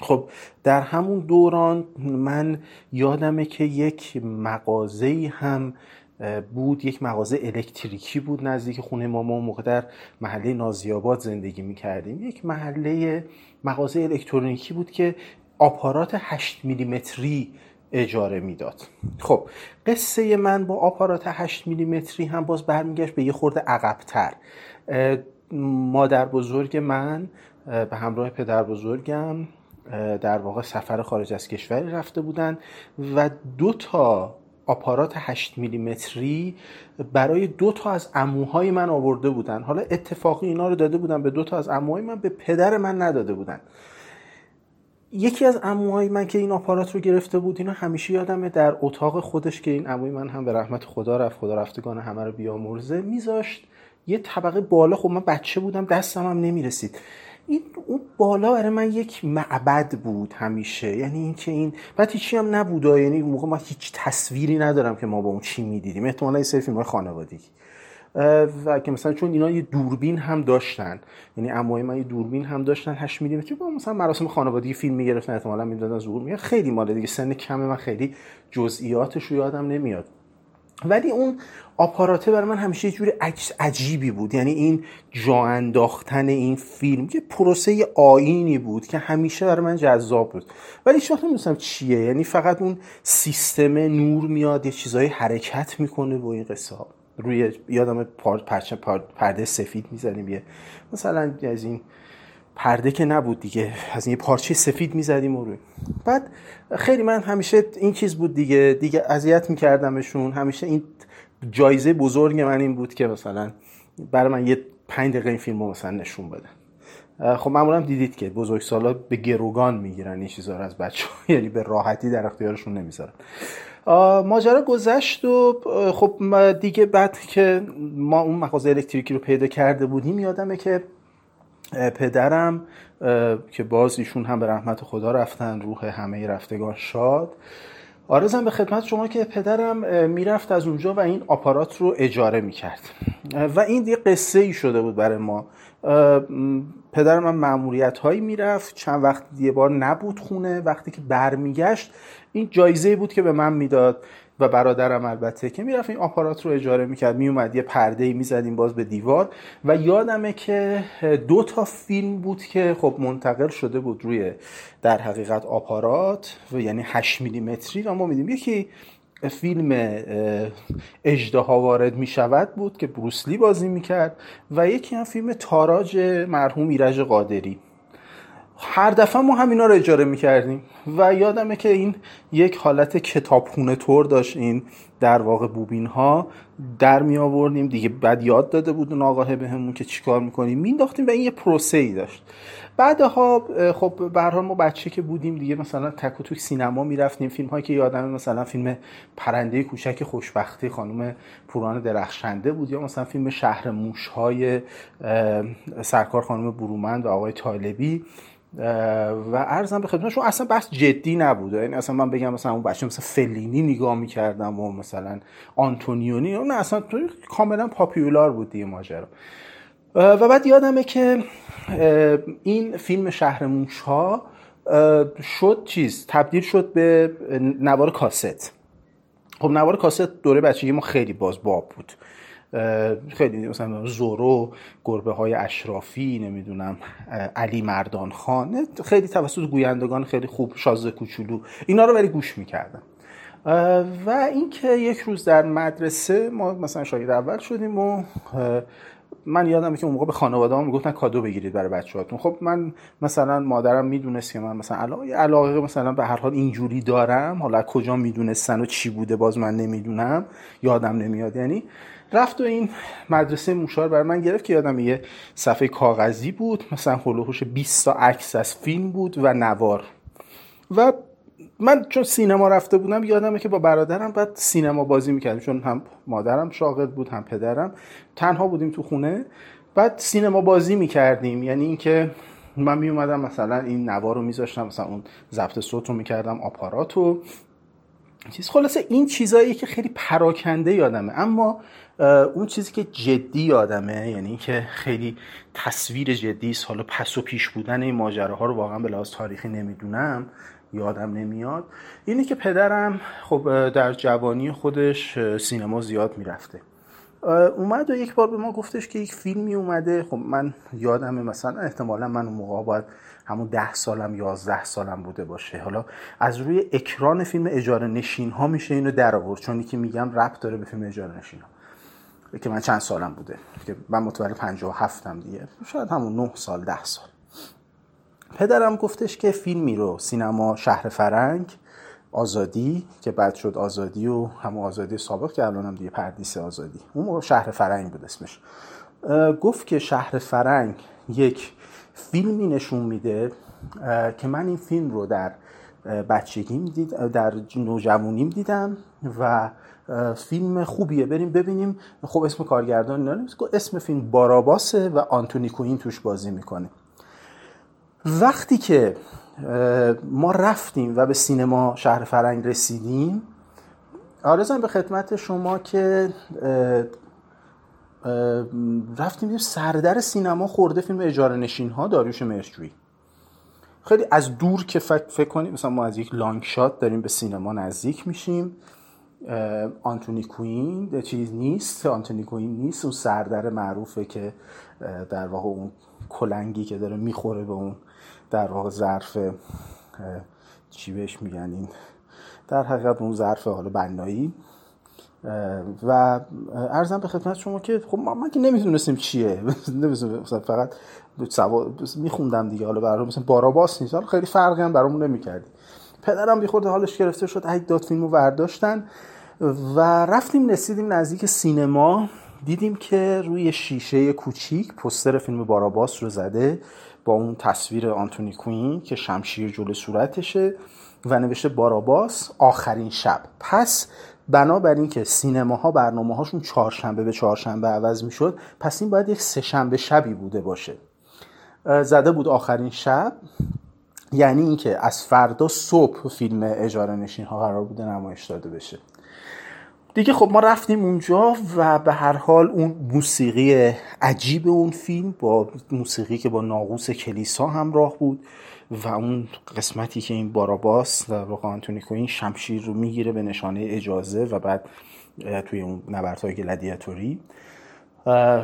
خب در همون دوران من یادمه که یک مغازه هم بود یک مغازه الکتریکی بود نزدیک خونه ما. ما موقع در محله نازیاباد زندگی می‌کردیم. یک محله مغازه الکترونیکی بود که آپارات 8 میلیمتری اجاره می‌داد. خب قصه من با آپارات 8 میلیمتری هم باز برمیگشت به یه خورده عقبتر. مادر بزرگ من به همراه پدر بزرگم در واقع سفر خارج از کشوری رفته بودن و دو تا آپارات 8 میلیمتری برای دو تا از عموهای من آورده بودن. حالا اتفاقی اینا رو داده بودن به دو تا از عموهای من به پدر من نداده بودن. یکی از عموهای من که این آپارات رو گرفته بود اینا همیشه یادمه در اتاق خودش که این عموی من هم به رحمت خدا رفت خدا رفتگان همه رو بیامرزه میذاشت یه طبقه بالا. خب من بچه بودم دستم هم نمی‌رسید. این اون بالا برای من یک معبد بود همیشه. یعنی اینکه این بعد هیچی هم نبود یعنی موقع ما هیچ تصویری ندارم که ما با اون چی می‌دیدیم. احتمالا یه سری فیلم های خانوادگی و که مثلا چون اینا یه دوربین هم داشتن. یعنی اموای من یه دوربین هم داشتن 8 میلیمتری با مثلا مراسم خانوادگی فیلم می‌گرفتن احتمالا می‌دادن ظهور میگه خیلی مال دیگه سن کم من خیلی جزئیاتش رو یادم نمیاد. ولی اون آپاراته برای من همیشه یه جور عجیبی بود. یعنی این جا انداختن این فیلم یه پروسه آینی بود که همیشه برای من جذاب بود. ولی هیچ وقت چیه. یعنی فقط اون سیستم نور میاد یه چیزایی حرکت می‌کنه با این قصه روی یادم پرچه پرده سفید می‌زنیم یه مثلا از این پرده که نبود دیگه. از این پارچه سفید می‌زدیم روی. بعد خیلی من همیشه این چیز بود دیگه. دیگه اذیت میکردمشون. همیشه این جایزه بزرگ من این بود که مثلا برای من یه پنج دقیقه این فیلم رو مثلا نشون بده. خب معمولا دیدید که بزرگ سالا به گروگان می‌گیرن این چیزا رو از بچه ها یعنی به راحتی در اختیارشون نمی‌ذارن. ماجرا گذشت و خب دیگه بعد که ما اون مغازه الکتریکی رو پیدا کرده بودیم یادمه که پدرم که باز ایشون هم به رحمت خدا رفتن روح همه رفتگان شاد. آرزم به خدمت شما که پدرم می‌رفت از اونجا و این آپارات رو اجاره می‌کرد. و این یه قصه ای شده بود برای ما. پدرم هم معمولیت هایی می‌رفت. چند وقت یه بار نبود خونه. وقتی که برمیگشت این جایزه بود که به من می‌داد. و برادرم البته که می‌رفت این آپارات رو اجاره می‌کرد میومد یه پرده ای می‌زدیم باز به دیوار و یادمه که دو تا فیلم بود که خب منتقل شده بود روی در حقیقت آپارات و یعنی 8 میلیمتری و ما میدیم یکی فیلم اجده وارد می شود بود که بروسلی بازی می‌کرد و یکی هم فیلم تاراج مرحوم ایرج قادری. هر دفعه ما همینا رو اجاره می‌کردیم و یادمه که این یک حالت کتابخونه طور داشت این در واقع بوبین ها در می آوردیم دیگه بعد یاد داده بود اون آقاه بهمون که چیکار می‌کنیم. مینداختیم و این یه پروسه ای داشت. بعدها خب به ما بچه که بودیم دیگه مثلا تک و توک سینما می‌رفتیم. فیلم هایی که یادمه مثلا فیلم پرنده کوچک خوشبختی خانم پوران درخشنده بود یا مثلا فیلم شهر موش های سرکار خانم برومند و آقای طالبی. و ارزم به خدمتشون اصلا بحث جدی نبوده. یعنی اصلا من بگم مثلا اون بچه مثلا فلینی نگاه می‌کردم و مثلا آنتونیونی. نه اصلا کاملا پاپیولار بود دیگه ماجرا. و بعد یادمه که این فیلم شهر موش ها شد چیز؟ تبدیل شد به نوار کاست. خب نوار کاست دوره بچگی ما خیلی باز باب بود. خیلی مثلا زورو گربه های اشرافی نمی‌دونم علی مردان خان خیلی توسط گویندگان خیلی خوب شازده کوچولو اینا رو ولی گوش می‌کردم. و اینکه یک روز در مدرسه ما مثلا شاگرد اول شدیم و من یادم که اون موقع به خانواده هم می‌گفتن کادو بگیرید برای بچه‌هاتون. خب من مثلا مادرم می‌دونست که من مثلا علاقه علاقه مثلا به هر حال اینجوری دارم حالا کجا می‌دونستن و چی بوده باز من نمی‌دونم یادم نمیاد. یعنی رفت و این مدرسه موشار برای من گرفت که یادم یه صفحه کاغذی بود. مثلا هلوهوش 20 تا عکس از فیلم بود و نوار. و من چون سینما رفته بودم یادمه که با برادرم بعد سینما بازی می‌کردیم. چون هم مادرم شاغل بود هم پدرم. تنها بودیم تو خونه. بعد سینما بازی می‌کردیم. یعنی اینکه من میومدم مثلا این نوار رو میذاشتم مثلا اون ضبط صوت رو می‌کردم آپارات و چیز خلاصه این چیزایی که خیلی پراکنده یادمه. اما اون چیزی که جدی یادمه یعنی که خیلی تصویر جدی است حالا پس و پیش بودن این ماجراها رو واقعا به لحاظ تاریخی نمی‌دونم یادم نمیاد. اینه که پدرم خب در جوانی خودش سینما زیاد می‌رفته. اومد و یک بار به ما گفتش که یک فیلمی اومده. خب من یادمه مثلا احتمالا من اون موقع باید همون ده سالم یازده سالم بوده باشه. حالا از روی اکران فیلم اجاره نشین ها میشه اینو در آورد چون که میگم ربط داره به فیلم اجاره نشین ها که من چند سالم بوده که من متولد 57 هم دیگه. شاید همون 9 سال 10 سال. پدرم گفتش که فیلمی رو سینما شهر فرنگ آزادی که بعد شد آزادی و همون آزادی سابق که الان هم دیگه پردیس آزادی. اون شهر فرنگ بود اسمش. گفت که شهر فرنگ یک فیلمی نشون میده که من این فیلم رو در بچگیم دید در نوجوانیم دیدم و فیلم خوبیه. بریم ببینیم. خب اسم کارگردان اسم فیلم باراباسه و آنتونی کوین توش بازی می‌کنه. وقتی که ما رفتیم و به سینما شهر فرنگ رسیدیم آرزم به خدمت شما که رفتیم سردر سینما خورده فیلم اجاره نشین ها داریوش مرجویی خیلی از دور که فکر, کنیم مثلا ما از یک لانگ شات داریم به سینما نزدیک میشیم. آنتونی کوین چیز نیست آنتونی کوین نیست. اون سردر معروفه که در واقع اون کلنگی که داره می‌خوره به اون در واقع ظرف چی بهش میگن این؟ در حقیقت اون ظرف حالا بنایی. و ارزم به خدمت شما که خب ما که نمی‌دونستیم چیه. فقط میخوندم دیگه. حالا برای مثلا باراباس نیست. حالا خیلی فرقی هم برامون نمی‌کردی. پدرم بیخورده حالش گرفته شد هی داد فیلمو ورداشتن و رفتیم رسیدیم نزدیک سینما. دیدیم که روی شیشه کوچیک پستر فیلم باراباس رو زده با اون تصویر آنتونی کوین که شمشیر جلو صورتشه و نوشته باراباس آخرین شب. پس بنابر اینکه سینماها برنامه هاشون چهارشنبه به چهارشنبه عوض می‌شد پس این باید یک سهشنبه شبی بوده باشه. زده بود آخرین شب. یعنی اینکه از فردا صبح فیلم اجاره نشین ها قرار بوده نمایش داده بشه. دیگه خب ما رفتیم اونجا و به هر حال اون موسیقی عجیب اون فیلم با موسیقی که با ناقوس کلیسا همراه بود. و اون قسمتی که این باراباس در واقع آنتونی کوین شمشیر رو می‌گیره به نشانه اجازه و بعد توی اون نبردهای گلادیاتوری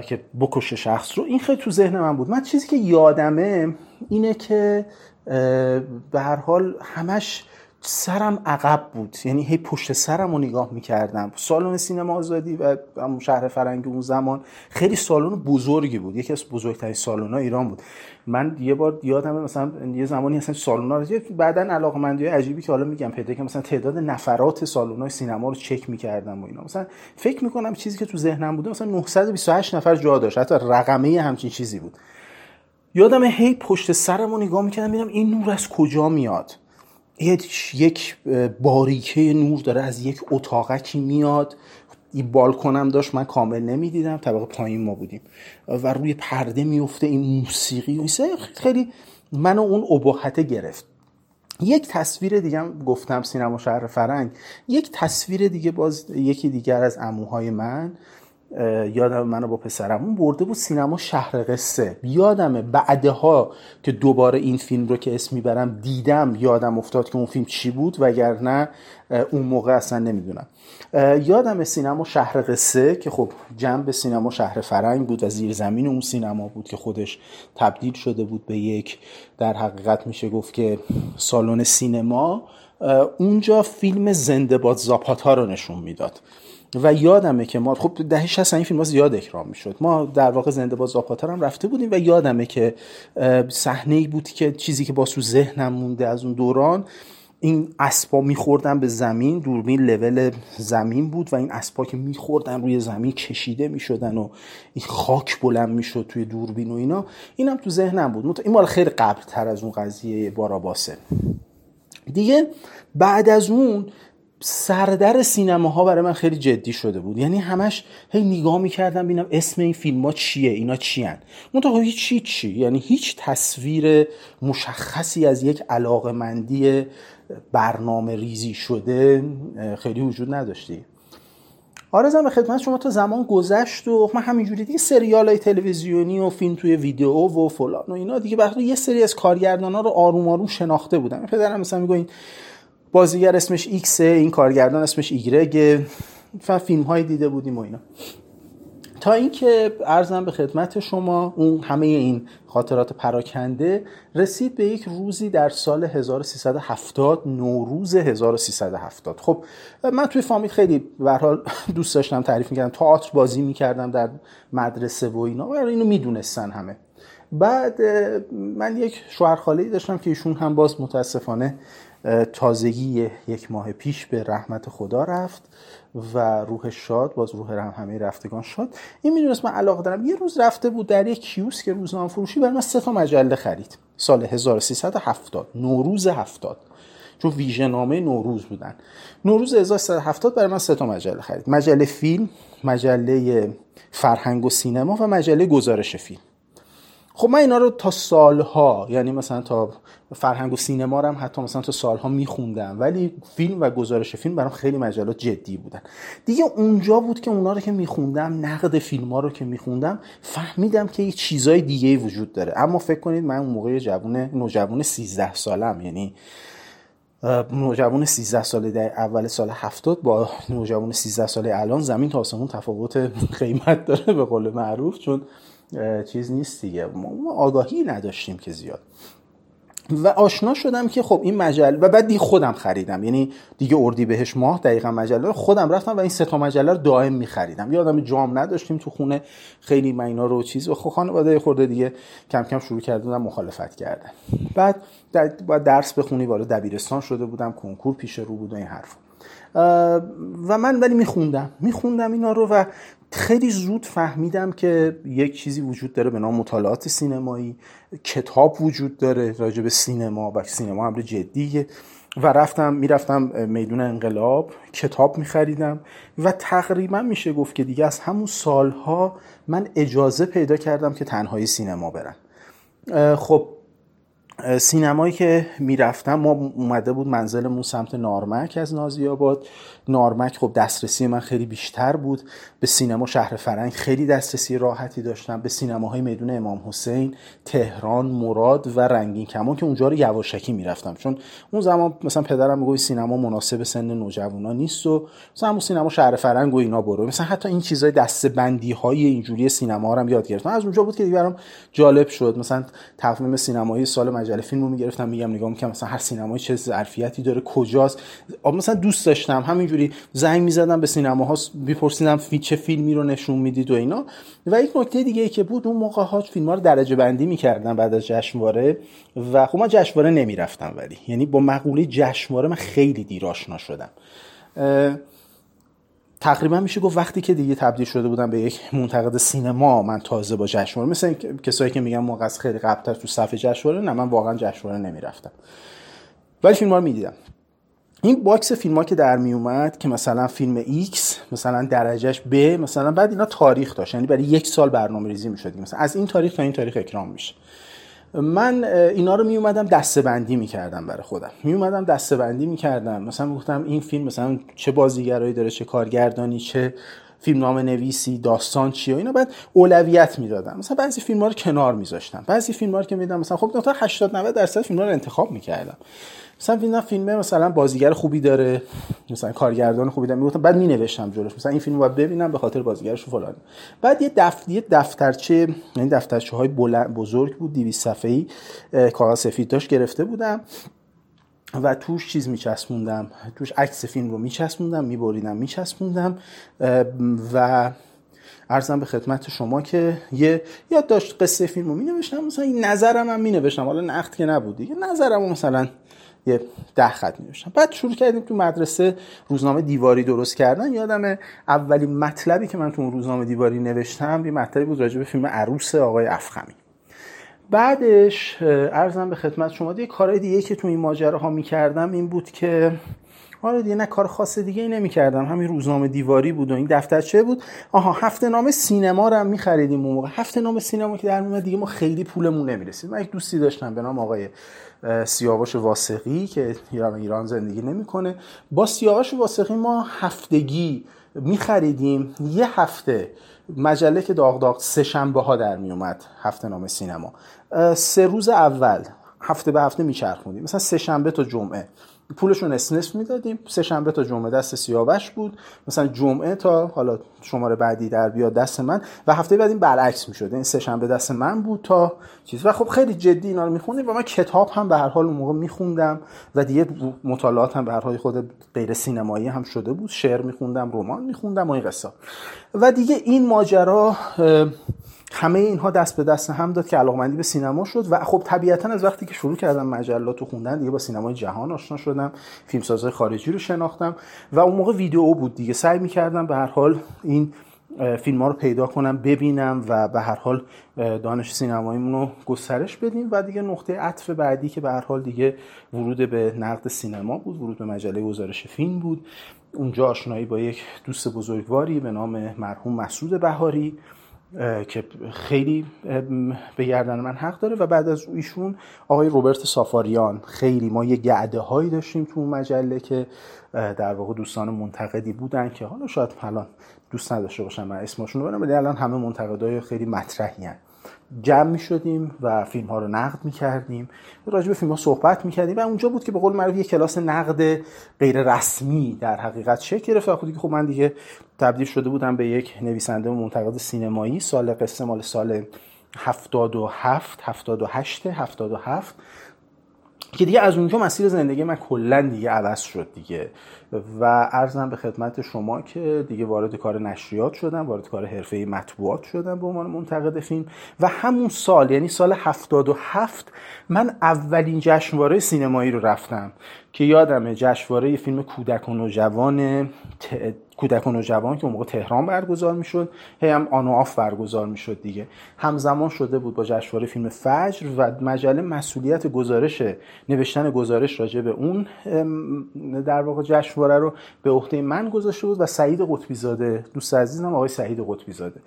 که بکشه شخص رو. این خیلی تو ذهن من بود. من چیزی که یادمه اینه که به هر حال همش سرم عقب بود. یعنی هی پشت سرم رو نگاه می‌کردم. سالن سینما آزادی و شهر فرنگی اون زمان خیلی سالن بزرگی بود. یکی از بزرگترین سالن ایران بود. من یه بار یادم مثلا یه زمانی اصلا سالن ها بعدا علاقمندی عجیبی که حالا میگم پیدا که مثلا تعداد نفرات سالن های سینما رو چک می‌کردم و اینا. مثلا فکر می‌کنم چیزی که تو ذهنم بوده مثلا 928 نفر جا داشت حتی رقمه همچین چیزی بود. یادم هی پشت سرم نگاه می‌کردم میدم این نور از کجا میاد. یک باریکه نور داره از یک اتاقکی میاد. این بالکنم داشت من کامل نمی‌دیدم. طبقه پایین ما بودیم. و روی پرده میفته این موسیقی و خیلی منو اون ابهته گرفت. یک تصویر دیگه گفتم سینما شهر فرنگ. یک تصویر دیگه باز یکی دیگر از اموهای من. یادم منو با پسرم. اون برده بود سینما شهر قصه. یادمه بعدها که دوباره این فیلم رو که اسم می‌برم دیدم یادم افتاد که اون فیلم چی بود وگرنه اون موقع اصلا نمی‌دونم. یادم سینما شهر قصه که خب جنب سینما شهر فرنگ بود و زیر زمین اون سینما بود که خودش تبدیل شده بود به یک در حقیقت میشه گفت که سالن سینما. اونجا فیلم زنده باد زاپاتا رو نشون می‌داد. و یادمه که ما خب دهه 60 این فیلم ها زیاد اکرام می‌شد. ما در واقع زنده باز زاپاتر هم رفته بودیم و یادمه که صحنه ای بود که چیزی که با تو ذهنم مونده از اون دوران این اسبا میخوردن به زمین دوربین لول زمین بود و این اسبا که میخوردن روی زمین کشیده می‌شدن و این خاک بلند می‌شد توی دوربین و اینا. اینم تو ذهنم بود. این مال خیلی قبل تر از اون قضیه باراباسه. دیگه بعد از اون سردر سینماها برای من خیلی جدی شده بود. یعنی همش هی نگاه می‌کردم ببینم اسم این فیلم ها چیه اینا چی هن؟ منتها هیچ چی؟ یعنی هیچ تصویر مشخصی از یک علاقمندی برنامه ریزی شده خیلی وجود نداشتی. آرزم به خدمت شما تا زمان گذشت و من همینجوری دیگه سریال های تلویزیونی و فیلم توی ویدیو و فلان و اینا دیگه وقتی یه سری از کارگردان ها رو آروم آروم شناخته بودم. پدرم مثلا میگه بازیگر اسمش ایکسه این کارگردان اسمش ایگرگه و فیلم های دیده بودیم و اینا. تا اینکه ارزم به خدمت شما اون همه این خاطرات پراکنده رسید به یک روزی در سال 1370 نوروز 1370 خب من توی فامیل خیلی به حال دوست داشتم تعریف می‌کردم تئاتر بازی می‌کردم در مدرسه و اینا. و اینو می‌دونستن همه. بعد من یک شوهرخاله داشتم که ایشون هم باز متاسفانه تازگی یک ماه پیش به رحمت خدا رفت و روح شاد باز روح رحم همه رفتگان شاد. این می‌دونست من علاقه دارم. یه روز رفته بود در یک کیوسک روزنامه فروشی برای من سه تا مجله خرید. سال 1370 نوروز 70 چون ویژه نامه نوروز بودن. نوروز 1370 برای من سه تا مجله خرید. مجله فیلم مجله فرهنگ و سینما و مجله گزارش فیلم. خب من اینا رو تا سالها یعنی مثلا تا فرهنگ و سینما رو هم حتی مثلا تا سالها میخوندم. ولی فیلم و گزارش فیلم برام خیلی مجلات جدی بودن. دیگه اونجا بود که اونا رو که میخوندم نقد فیلم ها رو که میخوندم فهمیدم که یه چیزای دیگه وجود داره. اما فکر کنید من اون موقع جوون نوجوان 13 سالم یعنی نوجوان 13 ساله در اول سال 70 با نوجوان 13 ساله الان زمین تا آسمون تفاوت قیمت داره به قول معروف. چون چیز نیست دیگه. ما آگاهی نداشتیم که زیاد. و آشنا شدم که خب این مجله و بعد دیگه خودم خریدم. یعنی دیگه اردی بهش ماه دقیقا مجله رو خودم رفتم و این سه تا مجله رو دائم میخریدم. یادم جام نداشتیم تو خونه. خیلی من اینا رو چیز و خب خانواده خورده دیگه کم کم شروع کردن مخالفت کردن. بعد باید درس بخونی وارد دبیرستان شده بودم کنکور پیش رو بود و این حرف و من ولی میخوندم. میخوندم اینا رو و خیلی زود فهمیدم که یک چیزی وجود داره به نام مطالعات سینمایی کتاب وجود داره راجع به سینما و سینما امر جدیه. و رفتم می‌رفتم میدون انقلاب کتاب میخریدم و تقریبا میشه گفت که دیگه از همون سالها من اجازه پیدا کردم که تنهایی سینما برم. خب سینمایی که می‌رفتم ما اومده بود منزلمون سمت نارمک از نازی آباد. نارمک خب دسترسی من خیلی بیشتر بود. به سینما شهر فرنگ خیلی دسترسی راحتی داشتم. به سینماهای میدون امام حسین تهران مراد و رنگین کمان که اونجا رو یواشکی می‌رفتم. چون اون زمان مثلا پدرم میگه سینما مناسب سن نوجوانا نیست و مثلا همون سینما شهر فرنگ و اینا برو. مثلا حتی این چیزای دسته بندی های اینجوری سینما رو هم یاد گرفتم. از اونجا بود که برام جالب شد. مثلا تقویم سینمایی سال مجله فیلم رو می‌گرفتم میگم نگاه می‌کنم مثلا هر سینمایی چه ظرفیتی داره کجاست؟ مثلا دوست داشتم همینجوری زنگ می‌زدم به سینماها میپرسیدم چه فیلمی رو نشون می‌دید و اینا. و یک نکته دیگه که بود اون موقع ها فیلم ها رو درجه بندی می‌کردن بعد از جشنواره. و خب من جشنواره نمی‌رفتم ولی. یعنی با مقوله جشنواره من خیلی دیر آشنا شدم تقریبا میشه گفت وقتی که دیگه تبدیل شده بودم به یک منتقد سینما من تازه با جشنواره مثل کسایی که میگن موقع خیلی قبلتر تو صفحه جشنواره نه من واقعا جشنواره نمی‌رفتم. ولی فیلم رو می‌دیدم. این باکس فیلم ها که در می اومد که مثلا فیلم X مثلا درجه‌ش B مثلا بعد اینا تاریخ داشت. یعنی برای یک سال برنامه ریزی می‌شد. مثلا از این تاریخ تا این تاریخ اکران میشه. من اینا رو می اومدم دسته بندی می‌کردم برای خودم. می اومدم دسته بندی می‌کردم. مثلا گفتم این فیلم مثلا چه بازیگرایی داره چه کارگردانی چه فیلمنامه نویسی داستان چیه اینا. بعد اولویت می‌دادم. مثلا بعضی فیلم ها رو کنار میذاشتم. بعضی فیلم ها رو که می‌دیدم مثلا خب تا 80 90 درصد فیلم ها رو انتخاب می‌کردم. مثلا فیلم فیلم مثلا بازیگر خوبی داره مثلا کارگردان خوبی داره. می‌گفتم بعد می نوشتم جلوش. مثلا این فیلم رو ببینم به خاطر بازیگرش فلان. بعد یه دفتر یه دفترچه یعنی دفترچه های بزرگ بود 200 صفحه‌ای کاغذ سفید داشت گرفته بودم و توش چیز میچسبوندم. توش عکس فیلم رو میچسبوندم میبریدم میچسبوندم و ارزم به خدمت شما که یه یاد داشت قصه فیلم رو می نوشتم مثلا این نظرم هم می نوشتم حالا نقد که نبود دیگه. نظرم مثلا یه ده خط نوشتم بعد شروع کردیم تو مدرسه روزنامه دیواری درست کردن. یادم اولین مطلبی که من تو اون روزنامه دیواری نوشتم یه مطلبی بود راجع به فیلم عروس آقای افخمی. بعدش ارزم به خدمت شما یه کارهای دیگه که تو این ماجراها می‌کردم این بود که آره دیگه نه کار خاص دیگه ای نمی کردم همین روزنامه دیواری بود و این دفترچه بود؟ آها هفته نامه سینما رو هم می خریدیم اون موقع. هفته نامه سینما که در میومد دیگه ما خیلی پولمون نمی رسید من یک دوستی داشتم به نام آقای سیاوش واسقی که ایران زندگی نمی‌کنه. با سیاوش واسقی ما هفتگی می خریدیم یه هفته مجله که داغ داغ سه شنبه ها در می اومد هفته نامه سینما. سه روز اول هفته به هفته میچرخوندیم. مثلا سه شنبه تا جمعه. پولشون اسنس می‌دادیم. سه شنبه تا جمعه دست سیاوش بود. مثلا جمعه تا حالا شماره بعدی در بیاد دست من. و هفته بعد این برعکس می‌شد. این سه شنبه دست من بود تا چیز. و خب خیلی جدی اینا رو میخوندیم و من کتاب هم به هر حال اون موقع میخوندم و دیگه مطالعات هم به هر حال خود غیر سینمایی هم شده بود. شعر میخوندم رمان میخوندم و این قصه. و دیگه این ماجرا همه اینها دست به دست هم داد که علاقمندی به سینما شد و خب طبیعتا از وقتی که شروع کردم مجلات و خوندن دیگه با سینمای جهان آشنا شدم فیلمسازهای خارجی رو شناختم و اون موقع ویدیو بود دیگه. سعی می‌کردم به هر حال این فیلم ها رو پیدا کنم ببینم و به هر حال دانش سینماییمون رو گسترش بدیم و دیگه نقطه عطف بعدی که به هر حال دیگه ورود به نقد سینما بود ورود به مجله گزارش فیلم بود. اونجا آشنایی با یک دوست بزرگواری به نام مرحوم مسعود بهاری که خیلی به گردن من حق داره و بعد از ایشون آقای روبرت سافاریان خیلی ما یه گعده هایی داشتیم تو اون مجله که در واقع دوستان منتقدی بودن که حالا شاید الان دوست نداشته باشم من اسمشون رو برم ولی الان همه منتقدای خیلی مطرحی هن. جمع می شدیم و فیلم ها رو نقد می کردیم راجع به فیلم ها صحبت می کردیم و اونجا بود که به قول معروف یه کلاس نقد غیر رسمی در حقیقت شکل گرفت و خودی که خب من دیگه تبدیل شده بودم به یک نویسنده و منتقد سینمایی سال قصه مال سال 77 78 77 که دیگه از اونجا مسیر زندگی من کلا دیگه عوض شد دیگه. و ارزم به خدمت شما که دیگه وارد کار نشریات شدم وارد کار حرفه مطبوعات شدم به عنوان منتقد فیلم. و همون سال یعنی سال 77 من اولین جشنواره سینمایی رو رفتم که یادمه جشنواره فیلم کودک و نوجوان کودک و نوجوان که اون موقع تهران برگزار می‌شد هی هم آن و آف برگزار می‌شد دیگه. همزمان شده بود با جشنواره فیلم فجر و مجله مسئولیت گزارش نوشتن گزارش راجع به اون در واقع جشنواره رو به عهده من گذاشته بود و سعید قطبی زاده دوست عزیزم آقای سعید قطبی زاده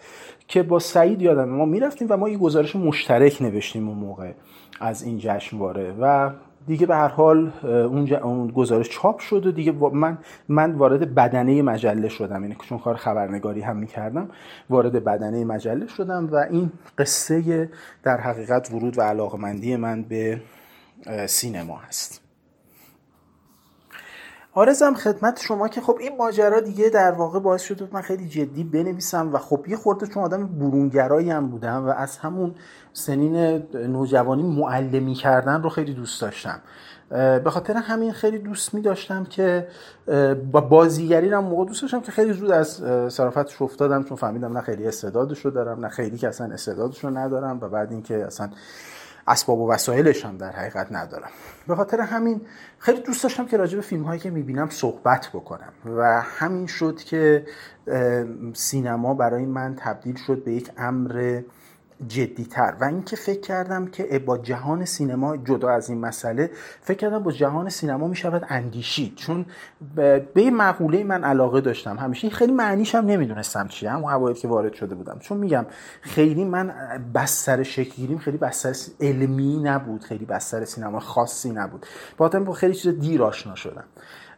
که با سعید یادم ما می‌رفتیم و ما یه گزارش مشترک نوشتیم اون موقع از این جشنواره و دیگه به هر حال اون, اون گزارش چاپ شد و دیگه من من وارد بدنه مجله شدم. یعنی چون کار خبرنگاری هم می‌کردم وارد بدنه مجله شدم و این قصه در حقیقت ورود و علاقمندی من به سینما هست. آرزم خدمت شما که خب این ماجرا دیگه در واقع باعث شد من خیلی جدی بنویسم و خب یه خورده چون آدم برونگرایی هم بودم و از همون سنین نوجوانی معلمی کردن رو خیلی دوست داشتم. به خاطر همین خیلی دوست می داشتم که با بازیگری رو موقع دوست داشتم که خیلی زود از صرافتش افتادم چون فهمیدم نه خیلی استعدادش رو دارم نه خیلی که اصلا استعدادش رو ندارم و بعد اینکه اصلا اسباب و وسایلش هم در حقیقت ندارم. به خاطر همین خیلی دوست داشتم که راجع به فیلم هایی که می‌بینم صحبت بکنم و همین شد که سینما برای من تبدیل شد به یک امر جدیتر. و اینکه فکر کردم که با جهان سینما جدا از این مسئله فکر کردم با جهان سینما می شود اندیشید. چون به مقوله من علاقه داشتم. همیشه خیلی معنیش هم نمی‌دونستم چیه هم اوایل که وارد شده بودم. چون میگم خیلی من بستر شکلگیریم خیلی بستر علمی نبود خیلی بستر سینما خاصی نبود. با با خیلی چیز دیر آشنا شدم.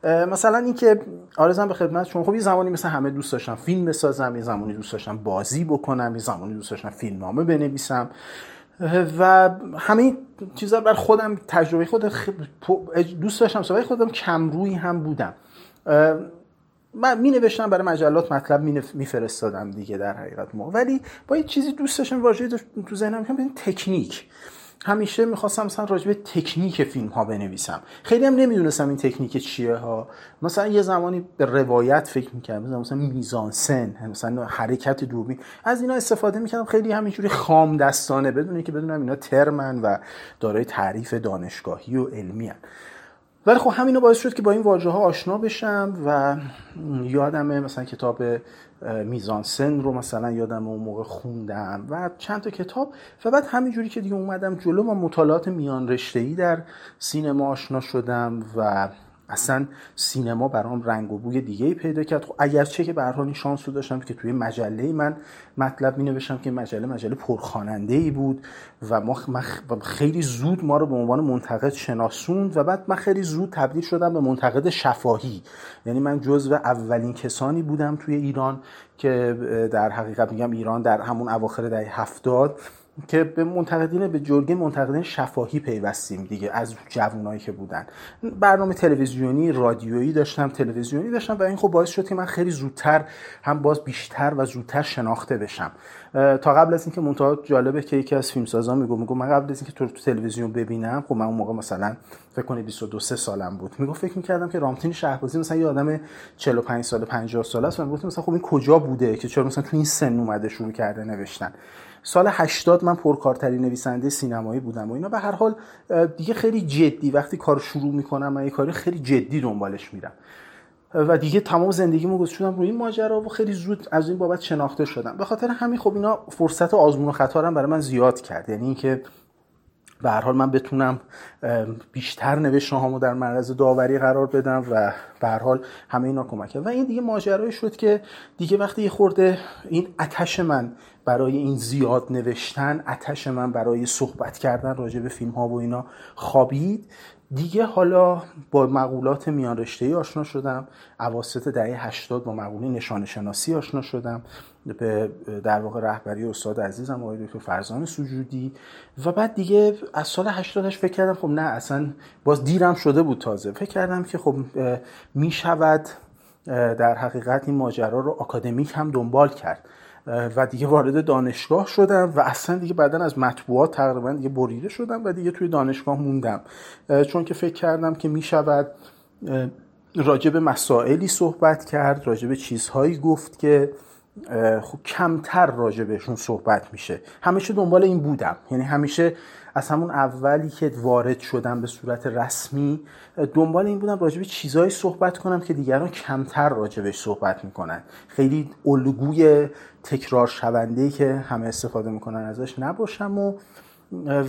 مثلا اینکه آرزم به خدمت شما خب یه زمانی مثل همه دوست داشتم فیلم بسازم یه زمانی دوست داشتم بازی بکنم یه زمانی دوست داشتم فیلمنامه بنویسم. و همه چیزا بر خودم تجربه خود دوست داشتم سوای خودم کمرویی هم بودم. من می نوشتم برای مجلات مطلب می فرستادم دیگه در حقیقت ما. ولی با یه چیزی دوست داشتم واژه تو ذهنم تکنیک. همیشه می‌خواستم مثلا راجع به تکنیک فیلم ها بنویسم. خیلی هم نمی‌دونستم این تکنیک چیه ها مثلا یه زمانی به روایت فکر می‌کردم. مثلا میزان سن مثلا حرکت دوربین. از اینا استفاده می‌کردم. خیلی همینجوری خام دستانه بدون که بدونم اینا ترمن و دارای تعریف دانشگاهی و علمی هن. ولی خب همینو باعث شد که با این واژه ها آشنا بشم و یادمه مثلا کتاب میزان سن رو مثلا یادم اون موقع خوندم و چند تا کتاب و بعد همینجوری که دیگه اومدم جلو و مطالعات میان رشته در سینما آشنا شدم و اصلا سینما برام رنگ و بوی دیگه ای پیدا کرد. خب اگرچه که به این شانس رو داشتم که توی مجله من مطلب می نوشتم که مجله مجله پرخواننده ای بود و ما خیلی زود ما رو به عنوان منتقد شناسوند و بعد من خیلی زود تبدیل شدم به منتقد شفاهی. یعنی من جزو اولین کسانی بودم توی ایران که در حقیقت میگم ایران در همون اواخر دهه هفتاد که به منتقدین به جرگه منتقدین شفاهی پیوستیم دیگه از جوانایی که بودن. برنامه تلویزیونی رادیویی داشتم تلویزیونی داشتم و این خب باعث شد که من خیلی زودتر هم باز بیشتر و زودتر شناخته بشم. تا قبل از اینکه منتها جالبه که یکی از فیلمسازا میگو میگو من قبل از اینکه تو, تو تلویزیون ببینم خب من اون موقع مثلا فکر کنید 22 3 سالم بود. میگو فکر می‌کردم که رامتین شهبازی مثلا یه آدم 45 سال 50 ساله است و گفتم مثلا خب این کجا بوده که چرا مثلا تو این سن اومده شروع کرده نوشتن. سال 80 من پرکارترین نویسنده سینمایی بودم و اینا. به هر حال دیگه خیلی جدی وقتی کار شروع می‌کنم من یه کاری خیلی جدی دنبالش میرم. و دیگه تمام زندگیمو گذاشتم روی این ماجرا و خیلی زود از این بابت شناخته شدم. به خاطر همین خب اینا فرصت آزمون و خطا برای من زیاد کرد. یعنی اینکه به هر حال من بتونم بیشتر نوشته در معرض داوری قرار بدم و به هر حال همه اینا کمک و این دیگه ماجرایی شد که دیگه وقتی خورده این اتش من برای این زیاد نوشتن اتش من برای صحبت کردن راجع به فیلم ها و اینا خوابید. دیگه حالا با مقولات میان رشته آشنا شدم. اواسط دهه 80 با مقوله نشان شناسی آشنا شدم به در واقع رهبری استاد عزیزم آقای دکتر فرزان سجودی. و بعد دیگه از سال 80 فکر کردم خب نه اصلا باز دیرم شده بود تازه. فکر کردم که خب می شود در حقیقت این ماجرا رو اکادمیک هم دنبال کرد. و دیگه وارد دانشگاه شدم و اصلا دیگه بعدا از مطبوعات تقریبا دیگه بریده شدم و دیگه توی دانشگاه موندم. چون که فکر کردم که می‌شود راجع به مسائلی صحبت کرد راجع به چیزهایی گفت که خب کمتر راجع بهشون صحبت میشه. همیشه دنبال این بودم. یعنی همیشه از همون اولی که وارد شدم به صورت رسمی دنبال این بودم راجع به صحبت کنم که دیگران کمتر راجع بهش صحبت می‌کنن. خیلی الگوی تکرار شونده که همه استفاده می‌کنن ازش نباشم و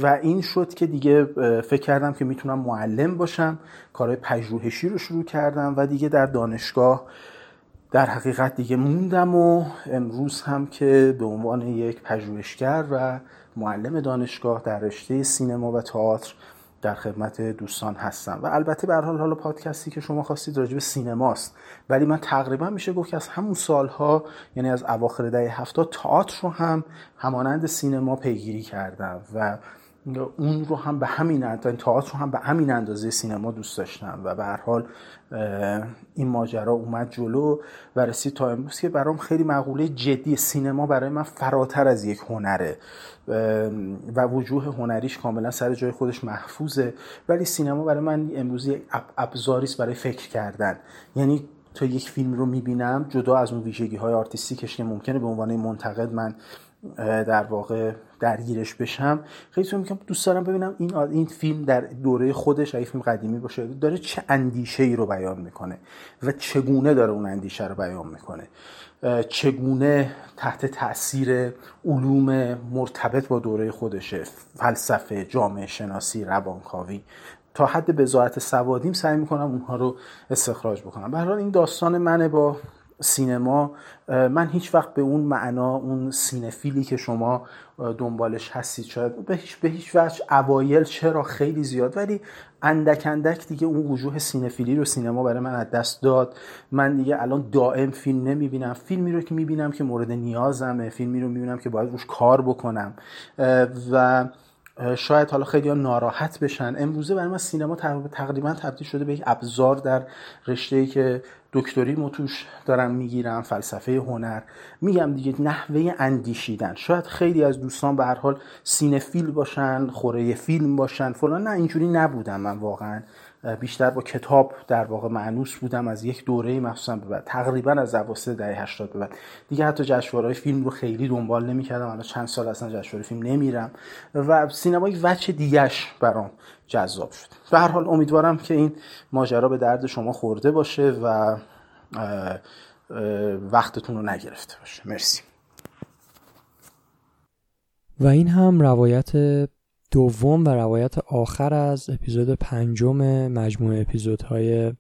و این شد که دیگه فکر کردم که می‌تونم معلم باشم. کارهای پژوهشی رو شروع کردم و دیگه در دانشگاه در حقیقت دیگه موندم و امروز هم که به عنوان یک پژوهشگر و معلم دانشگاه در رشته سینما و تئاتر در خدمت دوستان هستم. و البته به حال حالا پادکستی که شما خواستید راجع به سینماست. ولی من تقریبا میشه گفت که از همون سالها یعنی از اواخر دهه هفتاد تئاتر رو هم همانند سینما پیگیری کردم. و اون رو هم به همین اندازه تئاتر رو هم به همین اندازه سینما دوست داشتم. و به هر حال این ماجرا اومد جلو و رسید تا امروز که برام خیلی مقوله جدی سینما برای من فراتر از یک هنره. و وجوه هنریش کاملا سر جای خودش محفوظه. ولی سینما برای من امروز یک ابزاری برای فکر کردن. یعنی تا یک فیلم رو می‌بینم جدا از اون ویژگی های artistic ش که ممکنه به عنوان منتقد من در واقع درگیرش بشم خیلی تو میگم دوست دارم ببینم این این فیلم در دوره خودش اگه فیلم قدیمی باشه داره چه اندیشه ای رو بیان می‌کنه و چگونه داره اون اندیشه رو بیان می‌کنه. چگونه تحت تاثیر علوم مرتبط با دوره خودشه فلسفه جامعه شناسی روانکاوی. تا حد بزاعت سوادیم سعی می‌کنم اونها رو استخراج بکنم. به این داستان منه با سینما من هیچ وقت به اون معنا اون سینفیلی که شما دنبالش هستید شاید به هیچ به هیچ وجه اوایل چرا خیلی زیاد ولی اندک اندک دیگه اون وجوه سینفیلی رو سینما برای من از دست داد. من دیگه الان دائم فیلم نمی‌بینم. فیلمی رو که می‌بینم که مورد نیازمه فیلمی رو می‌بینم که باید روش کار بکنم. و شاید حالا خیلی ناراحت بشن. امروزه برای من سینما تقریبا تبدیل شده به یک ابزار در رشته که دکتری مو توش دارم می‌گیرم فلسفه هنر. میگم دیگه نحوه اندیشیدن. شاید خیلی از دوستان به هر حال سینفیل باشن خوره فیلم باشن. فلان نه اینجوری نبودم من واقعا. بیشتر با کتاب در واقع معنوس بودم از یک دوره مخصوصا به بعد. تقریبا از اواسط دهه 80 به بعد. دیگه حتی جشنواره‌های فیلم رو خیلی دنبال نمی‌کردم. الان چند سال اصلا جشنواره فیلم نمیرم. و سینما یک وجه دیگهش برام جذاب شد. به هر حال امیدوارم که این ماجرا به درد شما خورده باشه و وقتتون رو نگرفته باشه. مرسی. و این هم روایت دوم و روایت آخر از اپیزود پنجم مجموعه اپیزودهای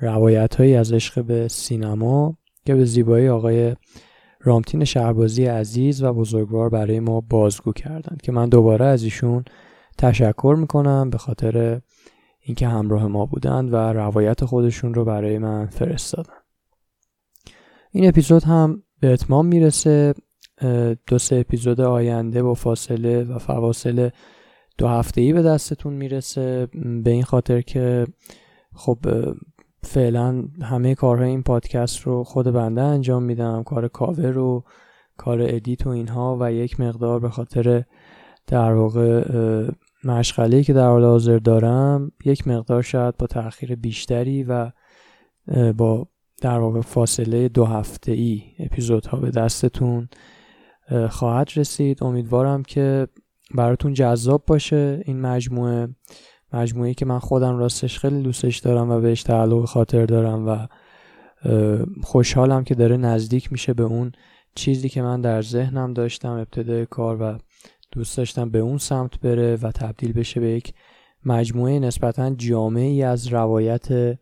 روایت هایی از عشق به سینما که به زیبایی آقای رامتین شهبازی عزیز و بزرگوار برای ما بازگو کردند که من دوباره از ایشون تشکر می‌کنم به خاطر اینکه همراه ما بودند و روایت خودشون رو برای من فرستادن. این اپیزود هم به اتمام می‌رسه. دو سه اپیزود آینده با فاصله و فواصل دو هفته ای به دستتون می‌رسه. به این خاطر که خب فعلا همه کارهای این پادکست رو خود بنده انجام میدم. کار کاور و کار edit و اینها و یک مقدار به خاطر در واقع مشغله که در حال حاضر دارم یک مقدار شاید با تاخیر بیشتری و با در واقع فاصله دو هفته ای اپیزودها به دستتون خواهد رسید. امیدوارم که براتون جذاب باشه. این مجموعه مجموعه که من خودم راستش خیلی دوستش دارم و بهش تعلق خاطر دارم و خوشحالم که داره نزدیک میشه به اون چیزی که من در ذهنم داشتم ابتدای کار و دوست داشتم به اون سمت بره و تبدیل بشه به یک مجموعه نسبتا جامعی از روایت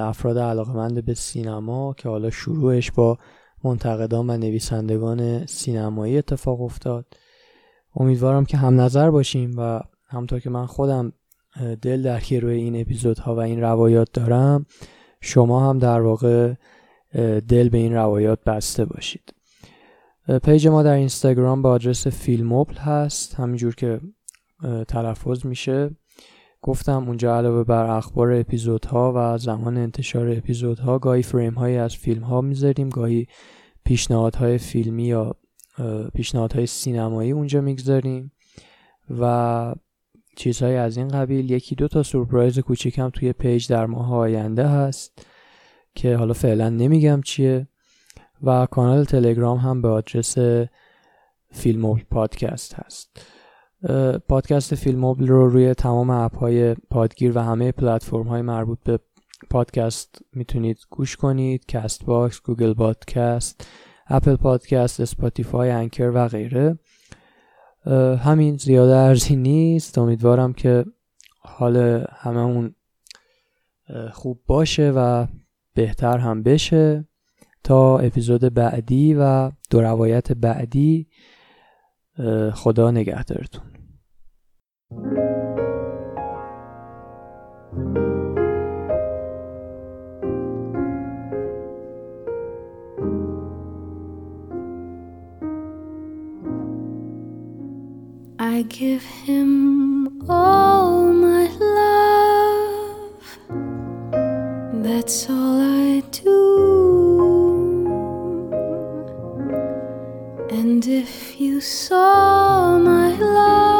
افراد علاقمند به سینما که حالا شروعش با منتقدان و نویسندگان سینمایی اتفاق افتاد. امیدوارم که هم نظر باشیم و همطور که من خودم دل در روی این اپیزودها و این روایات دارم شما هم در واقع دل به این روایات بسته باشید. پیج ما در اینستاگرام با آدرس فیلموبل هست همینجور که تلفظ میشه. گفتم اونجا علاوه بر اخبار اپیزودها و زمان انتشار اپیزودها گاهی فریم هایی از فیلم ها می‌ذاریم گاهی پیشنهادهای فیلمی یا پیشنهادهای سینمایی اونجا می‌گذاریم و چیزهای از این قبیل. یکی دو تا سورپرایز کوچیکم توی page در ماه آینده هست که حالا فعلا نمیگم چیه و کانال تلگرام هم به آدرس فیلموبل پادکست هست. پادکست فیلموبل رو روی تمام app های پادگیر و همه پلتفرم های مربوط به پادکست می‌تونید گوش کنید. Castbox Google Podcast Apple Podcast Spotify Anchor و غیره. همین زیاده عرضی نیست. امیدوارم که حال هممون خوب باشه و بهتر هم بشه. تا اپیزود بعدی و دو روایت بعدی خدا نگهدارتون. I give him all my love. That's all I do. And if you saw my love,